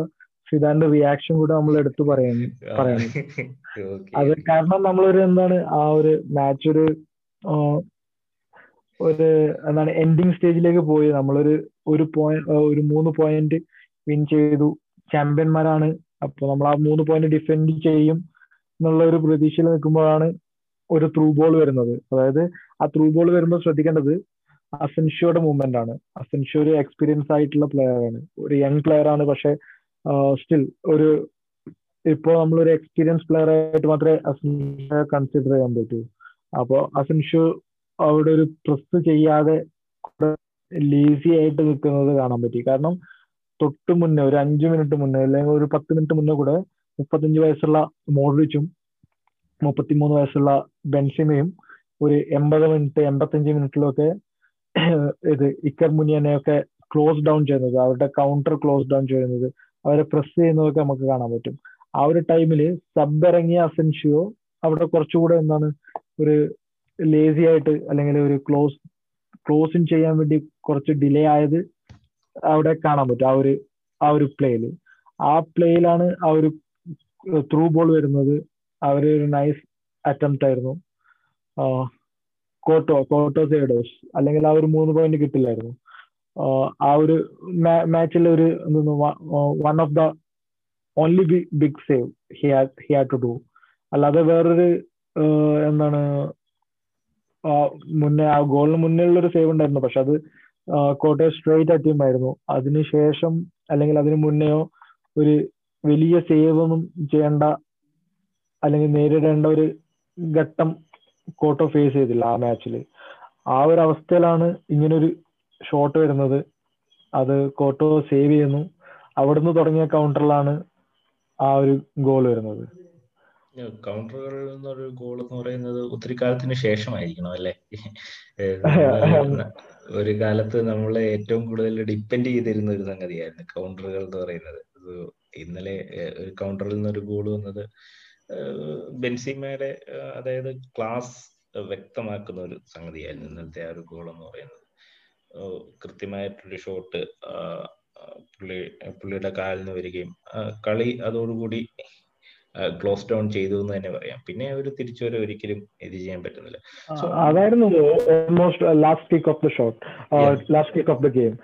സിദാന്റെ റിയാക്ഷൻ കൂടെ നമ്മൾ എടുത്തു പറയുന്നു പറയണം അത് കാരണം ഒരു എന്താണ് ആ ഒരു മാച്ച് ഒരു ഒരു എന്താണ് എൻഡിങ് സ്റ്റേജിലേക്ക് പോയി. നമ്മളൊരു ഒരു പോയിന്റ് ഒരു മൂന്ന് പോയിന്റ് വിൻ ചെയ്തു. ചാമ്പ്യന്മാരാണ് അപ്പൊ നമ്മൾ ആ മൂന്ന് പോയിന്റ് ഡിഫെൻഡ് ചെയ്യും എന്നുള്ള ഒരു പ്രതീക്ഷയിൽ നിൽക്കുമ്പോഴാണ് ഒരു ത്രൂ ബോൾ വരുന്നത്. അതായത് ആ ത്രൂ ബോൾ വരുമ്പോൾ ശ്രദ്ധിക്കേണ്ടത് അസൻഷ്യോയുടെ മൂവ്മെന്റ് ആണ്. അസൻഷ്യോ ഒരു എക്സ്പീരിയൻസ് ആയിട്ടുള്ള പ്ലെയർ ആണ്. ഒരു യങ് പ്ലെയർ ആണ് പക്ഷെ സ്റ്റിൽ ഒരു ഇപ്പോ നമ്മളൊരു എക്സ്പീരിയൻസ് പ്ലെയർ ആയിട്ട് മാത്രമേ അസൻഷ കൺസിഡർ ചെയ്യാൻ പറ്റൂ. അപ്പോ അസൻഷു അവിടെ ഒരു പ്രസ് ചെയ്യാതെ ലീസി ആയിട്ട് നിൽക്കുന്നത് കാണാൻ പറ്റി. കാരണം തൊട്ട് മുന്നേ ഒരു അഞ്ചു മിനിറ്റ് മുന്നേ അല്ലെങ്കിൽ ഒരു പത്ത് മിനിറ്റ് മുന്നേ കൂടെ മുപ്പത്തഞ്ച് വയസ്സുള്ള മോഡ്രിച്ചും മുപ്പത്തിമൂന്ന് വയസ്സുള്ള ബെൻസിമയും ഒരു എൺപത് മിനിറ്റ് എൺപത്തഞ്ച് മിനിറ്റിലൊക്കെ ഇത് ഇക്കർ മുനിയനെയൊക്കെ ക്ലോസ് ഡൗൺ ചെയ്യുന്നത് അവരുടെ കൗണ്ടർ ക്ലോസ് ഡൗൺ ചെയ്യുന്നത് അവരെ പ്രസ് ചെയ്യുന്നതൊക്കെ നമുക്ക് കാണാൻ പറ്റും. ആ ഒരു ടൈമിൽ സബ് ഇറങ്ങിയ അസെൻഷിയോ അവിടെ കുറച്ചുകൂടെ എന്താണ് ഒരു ലേസി ആയിട്ട് അല്ലെങ്കിൽ ഒരു ക്ലോസ് ക്ലോസിൻ ചെയ്യാൻ വേണ്ടി കുറച്ച് ഡിലേ ആയത് അവിടെ കാണാൻ പറ്റും. ആ ഒരു ആ ഒരു പ്ലേയിൽ ആ പ്ലേയിലാണ് ആ ഒരു ത്രൂ ബോൾ വരുന്നത്. അവർ ഒരു നൈസ് അറ്റംപ്റ്റ് ആയിരുന്നു. കോട്ടോ കോട്ടോ സൈഡോസ് അല്ലെങ്കിൽ ആ ഒരു മൂന്ന് പോയിന്റ് കിട്ടില്ലായിരുന്നു. ആ ഒരു മാച്ചിലെ ഒരു one of the only big save he he had to do അല്ലാതെ വേറൊരു എന്താണ് മുന്നേ ആ ഗോളിന് മുന്നേ ഉള്ള ഒരു സേവ് ഉണ്ടായിരുന്നു. പക്ഷെ അത് കോട്ടയം സ്ട്രേറ്റ് അറ്റീമായിരുന്നു അതിനുശേഷം അല്ലെങ്കിൽ അതിനു മുന്നെയോ ഒരു വലിയ സേവ് ഒന്നും ചെയ്യേണ്ട അല്ലെങ്കിൽ നേരിടേണ്ട ഒരു ഘട്ടം കോട്ടോ ഫേസ് ചെയ്തില്ല ആ മാച്ചിൽ ആ ഒരു അവസ്ഥയിലാണ് ഇങ്ങനൊരു ഷോട്ട് വരുന്നത്. അത് കോട്ടോ സേവ് ചെയ്യുന്നു. അവിടുന്ന് തുടങ്ങിയ കൗണ്ടറിലാണ് ആ ഒരു ഗോൾ വരുന്നത്. കൗണ്ടറുകളിൽ നിന്നൊരു ഗോൾ എന്ന് പറയുന്നത് ഒത്തിരി കാലത്തിന് ശേഷമായിരിക്കണം അല്ലേ? ഒരു കാലത്ത് നമ്മൾ ഏറ്റവും കൂടുതൽ ഡിപ്പെൻഡ് ചെയ്തിരുന്ന ഒരു സംഗതിയായിരുന്നു കൗണ്ടറുകൾ എന്ന് പറയുന്നത്. ഇന്നലെ ഒരു കൗണ്ടറിൽ നിന്ന് ഒരു ഗോൾ വന്നത് ബെൻസിമയുടെ അതായത് ക്ലാസ് വ്യക്തമാക്കുന്ന ഒരു സംഗതിയായിരുന്നു ഇന്നലത്തെ ആ ഒരു ഗോൾ എന്ന് പറയുന്നത്. കൃത്യമായിട്ടൊരു ഷോട്ട് പുള്ളി പുള്ളിയുടെ കാലിൽ നിന്ന് വരികയും കളി അതോടുകൂടി ക്ലോസ് ഡൗൺ ചെയ്തു എന്ന് തന്നെ പറയാം. പിന്നെ ഒരു തിരിച്ചുവരെ ഒരിക്കലും ഇത് ചെയ്യാൻ പറ്റുന്നില്ല. അതായിരുന്നു almost last kick off the shot last kick off the game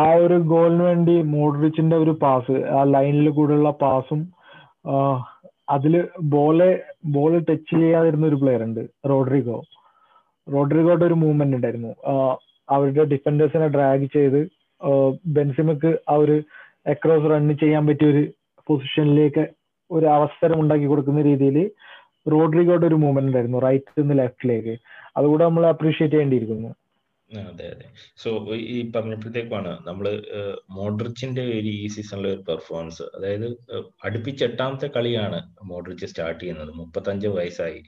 ആ ഒരു ഗോളിന് വേണ്ടി മോഡ്രിച്ചിന്റെ ഒരു പാസ് ആ ലൈനിൽ കൂടെയുള്ള പാസും അതിൽ ബോളെ ബോൾ ടച്ച് ചെയ്യാതിരുന്ന ഒരു പ്ലെയർ ഉണ്ട് റോഡ്രിഗോ. റോഡ്രിഗോയുടെ ഒരു മൂവ്മെന്റ് ഉണ്ടായിരുന്നു. അവരുടെ ഡിഫൻഡേഴ്സിനെ ഡ്രാഗ് ചെയ്ത് ബെൻസിമക്ക് ആ ഒരു അക്രോസ് റൺ ചെയ്യാൻ പറ്റിയ ഒരു പൊസിഷനിലേക്ക് ഒരു അവസരം ഉണ്ടാക്കി കൊടുക്കുന്ന രീതിയിൽ റോഡ്രിഗോയുടെ ഒരു മൂവ്മെന്റ് ഉണ്ടായിരുന്നു റൈറ്റ് നിന്ന് ലെഫ്റ്റിലേക്ക് അതുകൂടെ നമ്മൾ അപ്രീഷിയേറ്റ് ചെയ്യേണ്ടിയിരിക്കുന്നു. അതെ അതെ. സോ ഈ പറഞ്ഞപ്പോഴത്തേക്കാണ് നമ്മൾ മോഡ്രിച്ചിന്റെ ഒരു ഈ സീസണിലെ ഒരു പെർഫോമൻസ് അതായത് അടുപ്പിച്ച് എട്ടാമത്തെ കളിയാണ് മോഡ്രിച്ച് സ്റ്റാർട്ട് ചെയ്യുന്നത്. മുപ്പത്തഞ്ച് വയസ്സായി.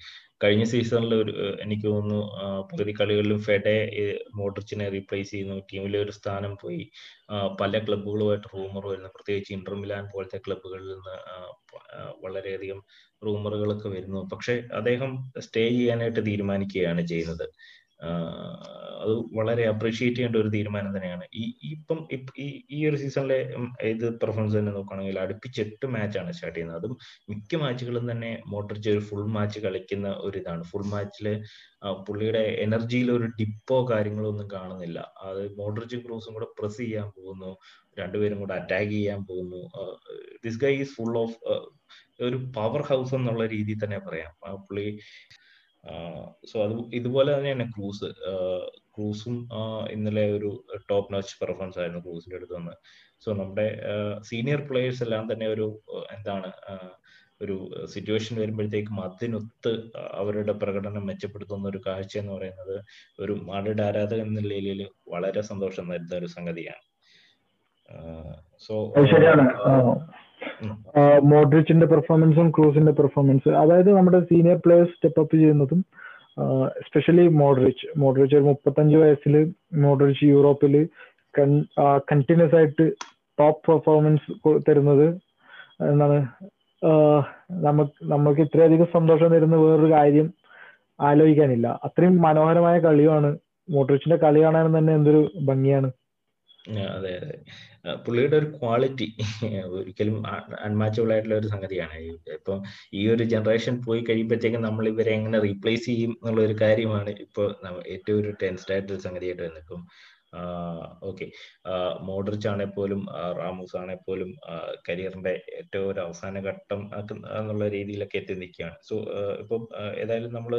കഴിഞ്ഞ സീസണിൽ ഒരു എനിക്ക് തോന്നുന്നു പകുതി കളികളിലും ഫെഡെ മോഡ്രിച്ചിനെ റീപ്ലേസ് ചെയ്യുന്നു. ടീമിലെ ഒരു സ്ഥാനം പോയി. പല ക്ലബ്ബുകളുമായിട്ട് റൂമർ വരുന്നു. പ്രത്യേകിച്ച് ഇന്റർ മിലാൻ പോലത്തെ ക്ലബ്ബുകളിൽ നിന്ന് വളരെയധികം റൂമറുകളൊക്കെ വരുന്നു. പക്ഷെ അദ്ദേഹം സ്റ്റേ ചെയ്യാനായിട്ട് തീരുമാനിക്കുകയാണ് ചെയ്യുന്നത്. അത് വളരെ അപ്രീഷിയേറ്റ് ചെയ്യേണ്ട ഒരു തീരുമാനം തന്നെയാണ്. ഈ ഇപ്പം ഈ ഒരു സീസണിലെ ഇത് പെർഫോമൻസ് തന്നെ നോക്കുകയാണെങ്കിൽ അടുപ്പിച്ച് എട്ട് മാച്ചാണ് സ്റ്റാർട്ട് ചെയ്യുന്നത്. അതും മിക്ക മാച്ചുകളും തന്നെ മോട്ടറിച്ച് ഒരു ഫുൾ മാച്ച് കളിക്കുന്ന ഒരു ഇതാണ്. ഫുൾ മാച്ചിൽ പുള്ളിയുടെ എനർജിയിൽ ഒരു ഡിപ്പോ കാര്യങ്ങളോ ഒന്നും കാണുന്നില്ല. അത് മോഡറിച്ചും ക്രൂസും കൂടെ പ്രസ് ചെയ്യാൻ പോകുന്നു. രണ്ടുപേരും കൂടെ അറ്റാക്ക് ചെയ്യാൻ പോകുന്നു. This guy is full of ഒരു പവർ ഹൗസ് എന്നുള്ള രീതിയിൽ തന്നെ പറയാം. പുള്ളി സോ അത് ഇതുപോലെ തന്നെയാണ് ക്രൂസ്. ക്രൂസും ഇന്നലെ ഒരു ടോപ്പ് നോച്ച് പെർഫോമൻസ് ആയിരുന്നു ക്രൂസിന്റെ അടുത്ത് വന്ന്. സോ നമ്മുടെ സീനിയർ പ്ലേയേഴ്സ് എല്ലാം തന്നെ ഒരു എന്താണ് ഒരു സിറ്റുവേഷൻ വരുമ്പോഴത്തേക്കും അതിനൊത്ത് അവരുടെ പ്രകടനം മെച്ചപ്പെടുത്തുന്ന ഒരു കാഴ്ച എന്ന് പറയുന്നത് ഒരു മാഡ്രിഡ് ആരാധകൻ എന്ന നിലയിൽ വളരെ സന്തോഷം തരുന്ന ഒരു സംഗതിയാണ്. സോ മോഡ്രിച്ചിന്റെ പെർഫോമൻസും ക്രൂസിന്റെ പെർഫോമൻസ് അതായത് നമ്മുടെ സീനിയർ പ്ലേയേഴ്സ് സ്റ്റെപ്പ് അപ്പ് ചെയ്യുന്നതും എസ്പെഷ്യലി മോഡ്രിച്ച്. മോഡ്രിച്ച് ഒരു മുപ്പത്തഞ്ച് വയസ്സിൽ മോഡ്രിച്ച് യൂറോപ്പിൽ കണ്ടിന്യൂസ് ആയിട്ട് ടോപ്പ് പെർഫോമൻസ് തരുന്നത് എന്താണ് നമുക്ക് നമുക്ക് ഇത്രയധികം സന്തോഷം തരുന്ന വേറൊരു കാര്യം ആലോചിക്കാനില്ല. അത്രയും മനോഹരമായ കളിയാണ്. മോഡ്രിച്ചിന്റെ കളി കാണാൻ തന്നെ എന്തൊരു ഭംഗിയാണ്. അതെ അതെ. പുള്ളിയുടെ ഒരു ക്വാളിറ്റി ഒരിക്കലും അൺമാച്ചബിൾ ആയിട്ടുള്ള ഒരു സംഗതിയാണ്. ഇപ്പൊ ഈ ഒരു ജനറേഷൻ പോയി കഴിയുമ്പോഴത്തേക്കും നമ്മൾ ഇവരെ എങ്ങനെ റീപ്ലേസ് ചെയ്യും എന്നുള്ള ഒരു കാര്യമാണ് ഇപ്പൊ ഏറ്റവും ഒരു ടെൻസ്ഡ് ആയിട്ടൊരു സംഗതിയായിട്ട് വരുന്നത് ഓക്കെ. മോഡ്രിച്ച് ആണെങ്കിൽ പോലും റാമോസ് ആണെങ്കിൽ പോലും കരിയറിന്റെ ഏറ്റവും ഒരു അവസാന ഘട്ടം എന്നുള്ള രീതിയിലൊക്കെ എത്തി നിൽക്കുകയാണ്. സോ ഇപ്പം ഏതായാലും നമ്മൾ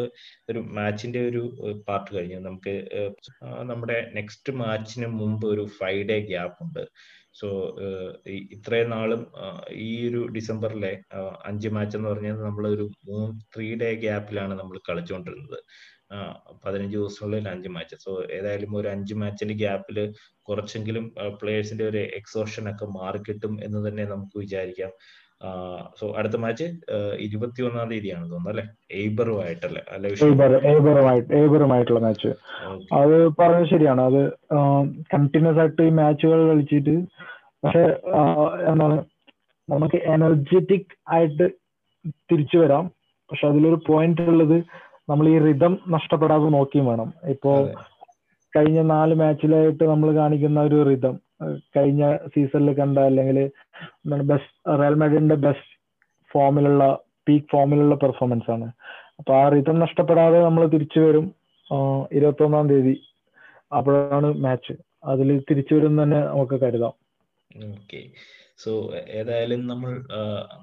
ഒരു മാച്ചിന്റെ ഒരു പാർട്ട് കഴിഞ്ഞു. നമുക്ക് നമ്മുടെ നെക്സ്റ്റ് മാച്ചിന് മുമ്പ് ഒരു ഫൈവ് ഡേ ഗ്യാപ്പ് ഉണ്ട് സോ ഇത്രയും നാളും ഈ ഒരു ഡിസംബറിലെ അഞ്ച് മാച്ച് എന്ന് പറഞ്ഞാൽ നമ്മൾ ഒരു മൂന്ന് ത്രീ ഡേ ഗ്യാപ്പിലാണ് നമ്മൾ കളിച്ചുകൊണ്ടിരുന്നത് പതിനഞ്ച് ദിവസത്തിനുള്ളിൽ അഞ്ച് മാച്ച് സോ ഏതായാലും ഒരു അഞ്ച് മാച്ചിന്റെ ഗ്യാപ്പിൽ കുറച്ചെങ്കിലും പ്ലേയേഴ്സിന്റെ ഒരു എക്സോഷൻ ഒക്കെ മാറിക്കിട്ടും എന്ന് തന്നെ നമുക്ക് വിചാരിക്കാം. സോ അടുത്ത മാച്ച് ഇരുപത്തി ഒന്നാം തീയതിയാണ് തോന്നുന്നു അല്ലെ? എയ്ബറുമായിട്ടല്ലേ അല്ലെ എയ്ബറുമായിട്ടുള്ള മാച്ച് അത് പറഞ്ഞത് ശരിയാണ്. അത് കണ്ടിന്യൂസ് ആയിട്ട് ഈ മാച്ചുകൾ കളിച്ചിട്ട് പക്ഷെ എന്താണ് നമുക്ക് എനർജറ്റിക് ആയിട്ട് തിരിച്ചു വരാം. പക്ഷെ അതിലൊരു പോയിന്റ് ഉള്ളത് നമ്മൾ ഈ റിതം നഷ്ടപ്പെടാതെ നോക്കിയും വേണം. ഇപ്പോ കഴിഞ്ഞ നാല് മാച്ചിലായിട്ട് നമ്മൾ കാണിക്കുന്ന ഒരു റിതം കഴിഞ്ഞ സീസണിൽ കണ്ട അല്ലെങ്കിൽ ബെസ്റ്റ് റയൽ മാഡ്രിഡിന്റെ ബെസ്റ്റ് ഫോമിലുള്ള പീക്ക് ഫോമിലുള്ള പെർഫോമൻസ് ആണ്. അപ്പൊ ആ റിതം നഷ്ടപ്പെടാതെ നമ്മൾ തിരിച്ചു വരും. ഇരുപത്തി ഒന്നാം തീയതി അപ്പോഴാണ് മാച്ച് അതിൽ തിരിച്ചു വരും തന്നെ നമുക്ക് കരുതാം. ഓക്കെ. സോ ഏതായാലും നമ്മൾ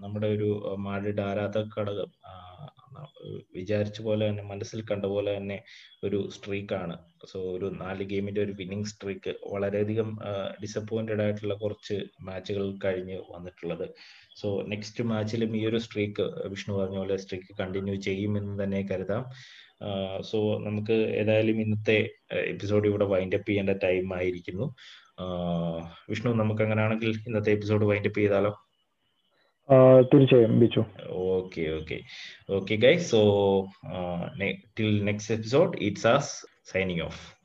നമ്മുടെ ഒരു മാഡ്രിഡ് ആരാധക ഘടകം വിചാരിച്ച പോലെ തന്നെ മനസ്സിൽ കണ്ട പോലെ തന്നെ ഒരു സ്ട്രീക്കാണ് സോ ഒരു നാല് ഗെയിമിന്റെ ഒരു വിന്നിംഗ് സ്ട്രീക്ക് വളരെയധികം ഡിസപ്പോയിന്റഡ് ആയിട്ടുള്ള കുറച്ച് മാച്ചുകൾ കഴിഞ്ഞ് വന്നിട്ടുള്ളത്. സോ നെക്സ്റ്റ് മാച്ചിലും ഈ ഒരു സ്ട്രീക്ക് വിഷ്ണു പറഞ്ഞ പോലെ സ്ട്രീക്ക് കണ്ടിന്യൂ ചെയ്യുമെന്ന് തന്നെ കരുതാം. സോ നമുക്ക് ഏതായാലും ഇന്നത്തെ എപ്പിസോഡ് ഇവിടെ വൈൻഡപ്പ് ചെയ്യേണ്ട ടൈം ആയിരിക്കുന്നു. വിഷ്ണു നമുക്ക് അങ്ങനെ ആണെങ്കിൽ ഇന്നത്തെ എപ്പിസോഡ് വൈൻഡപ്പ് ചെയ്താലോ? തീർച്ചയായും Bichu okay okay. Okay guys so till next episode it's as signing off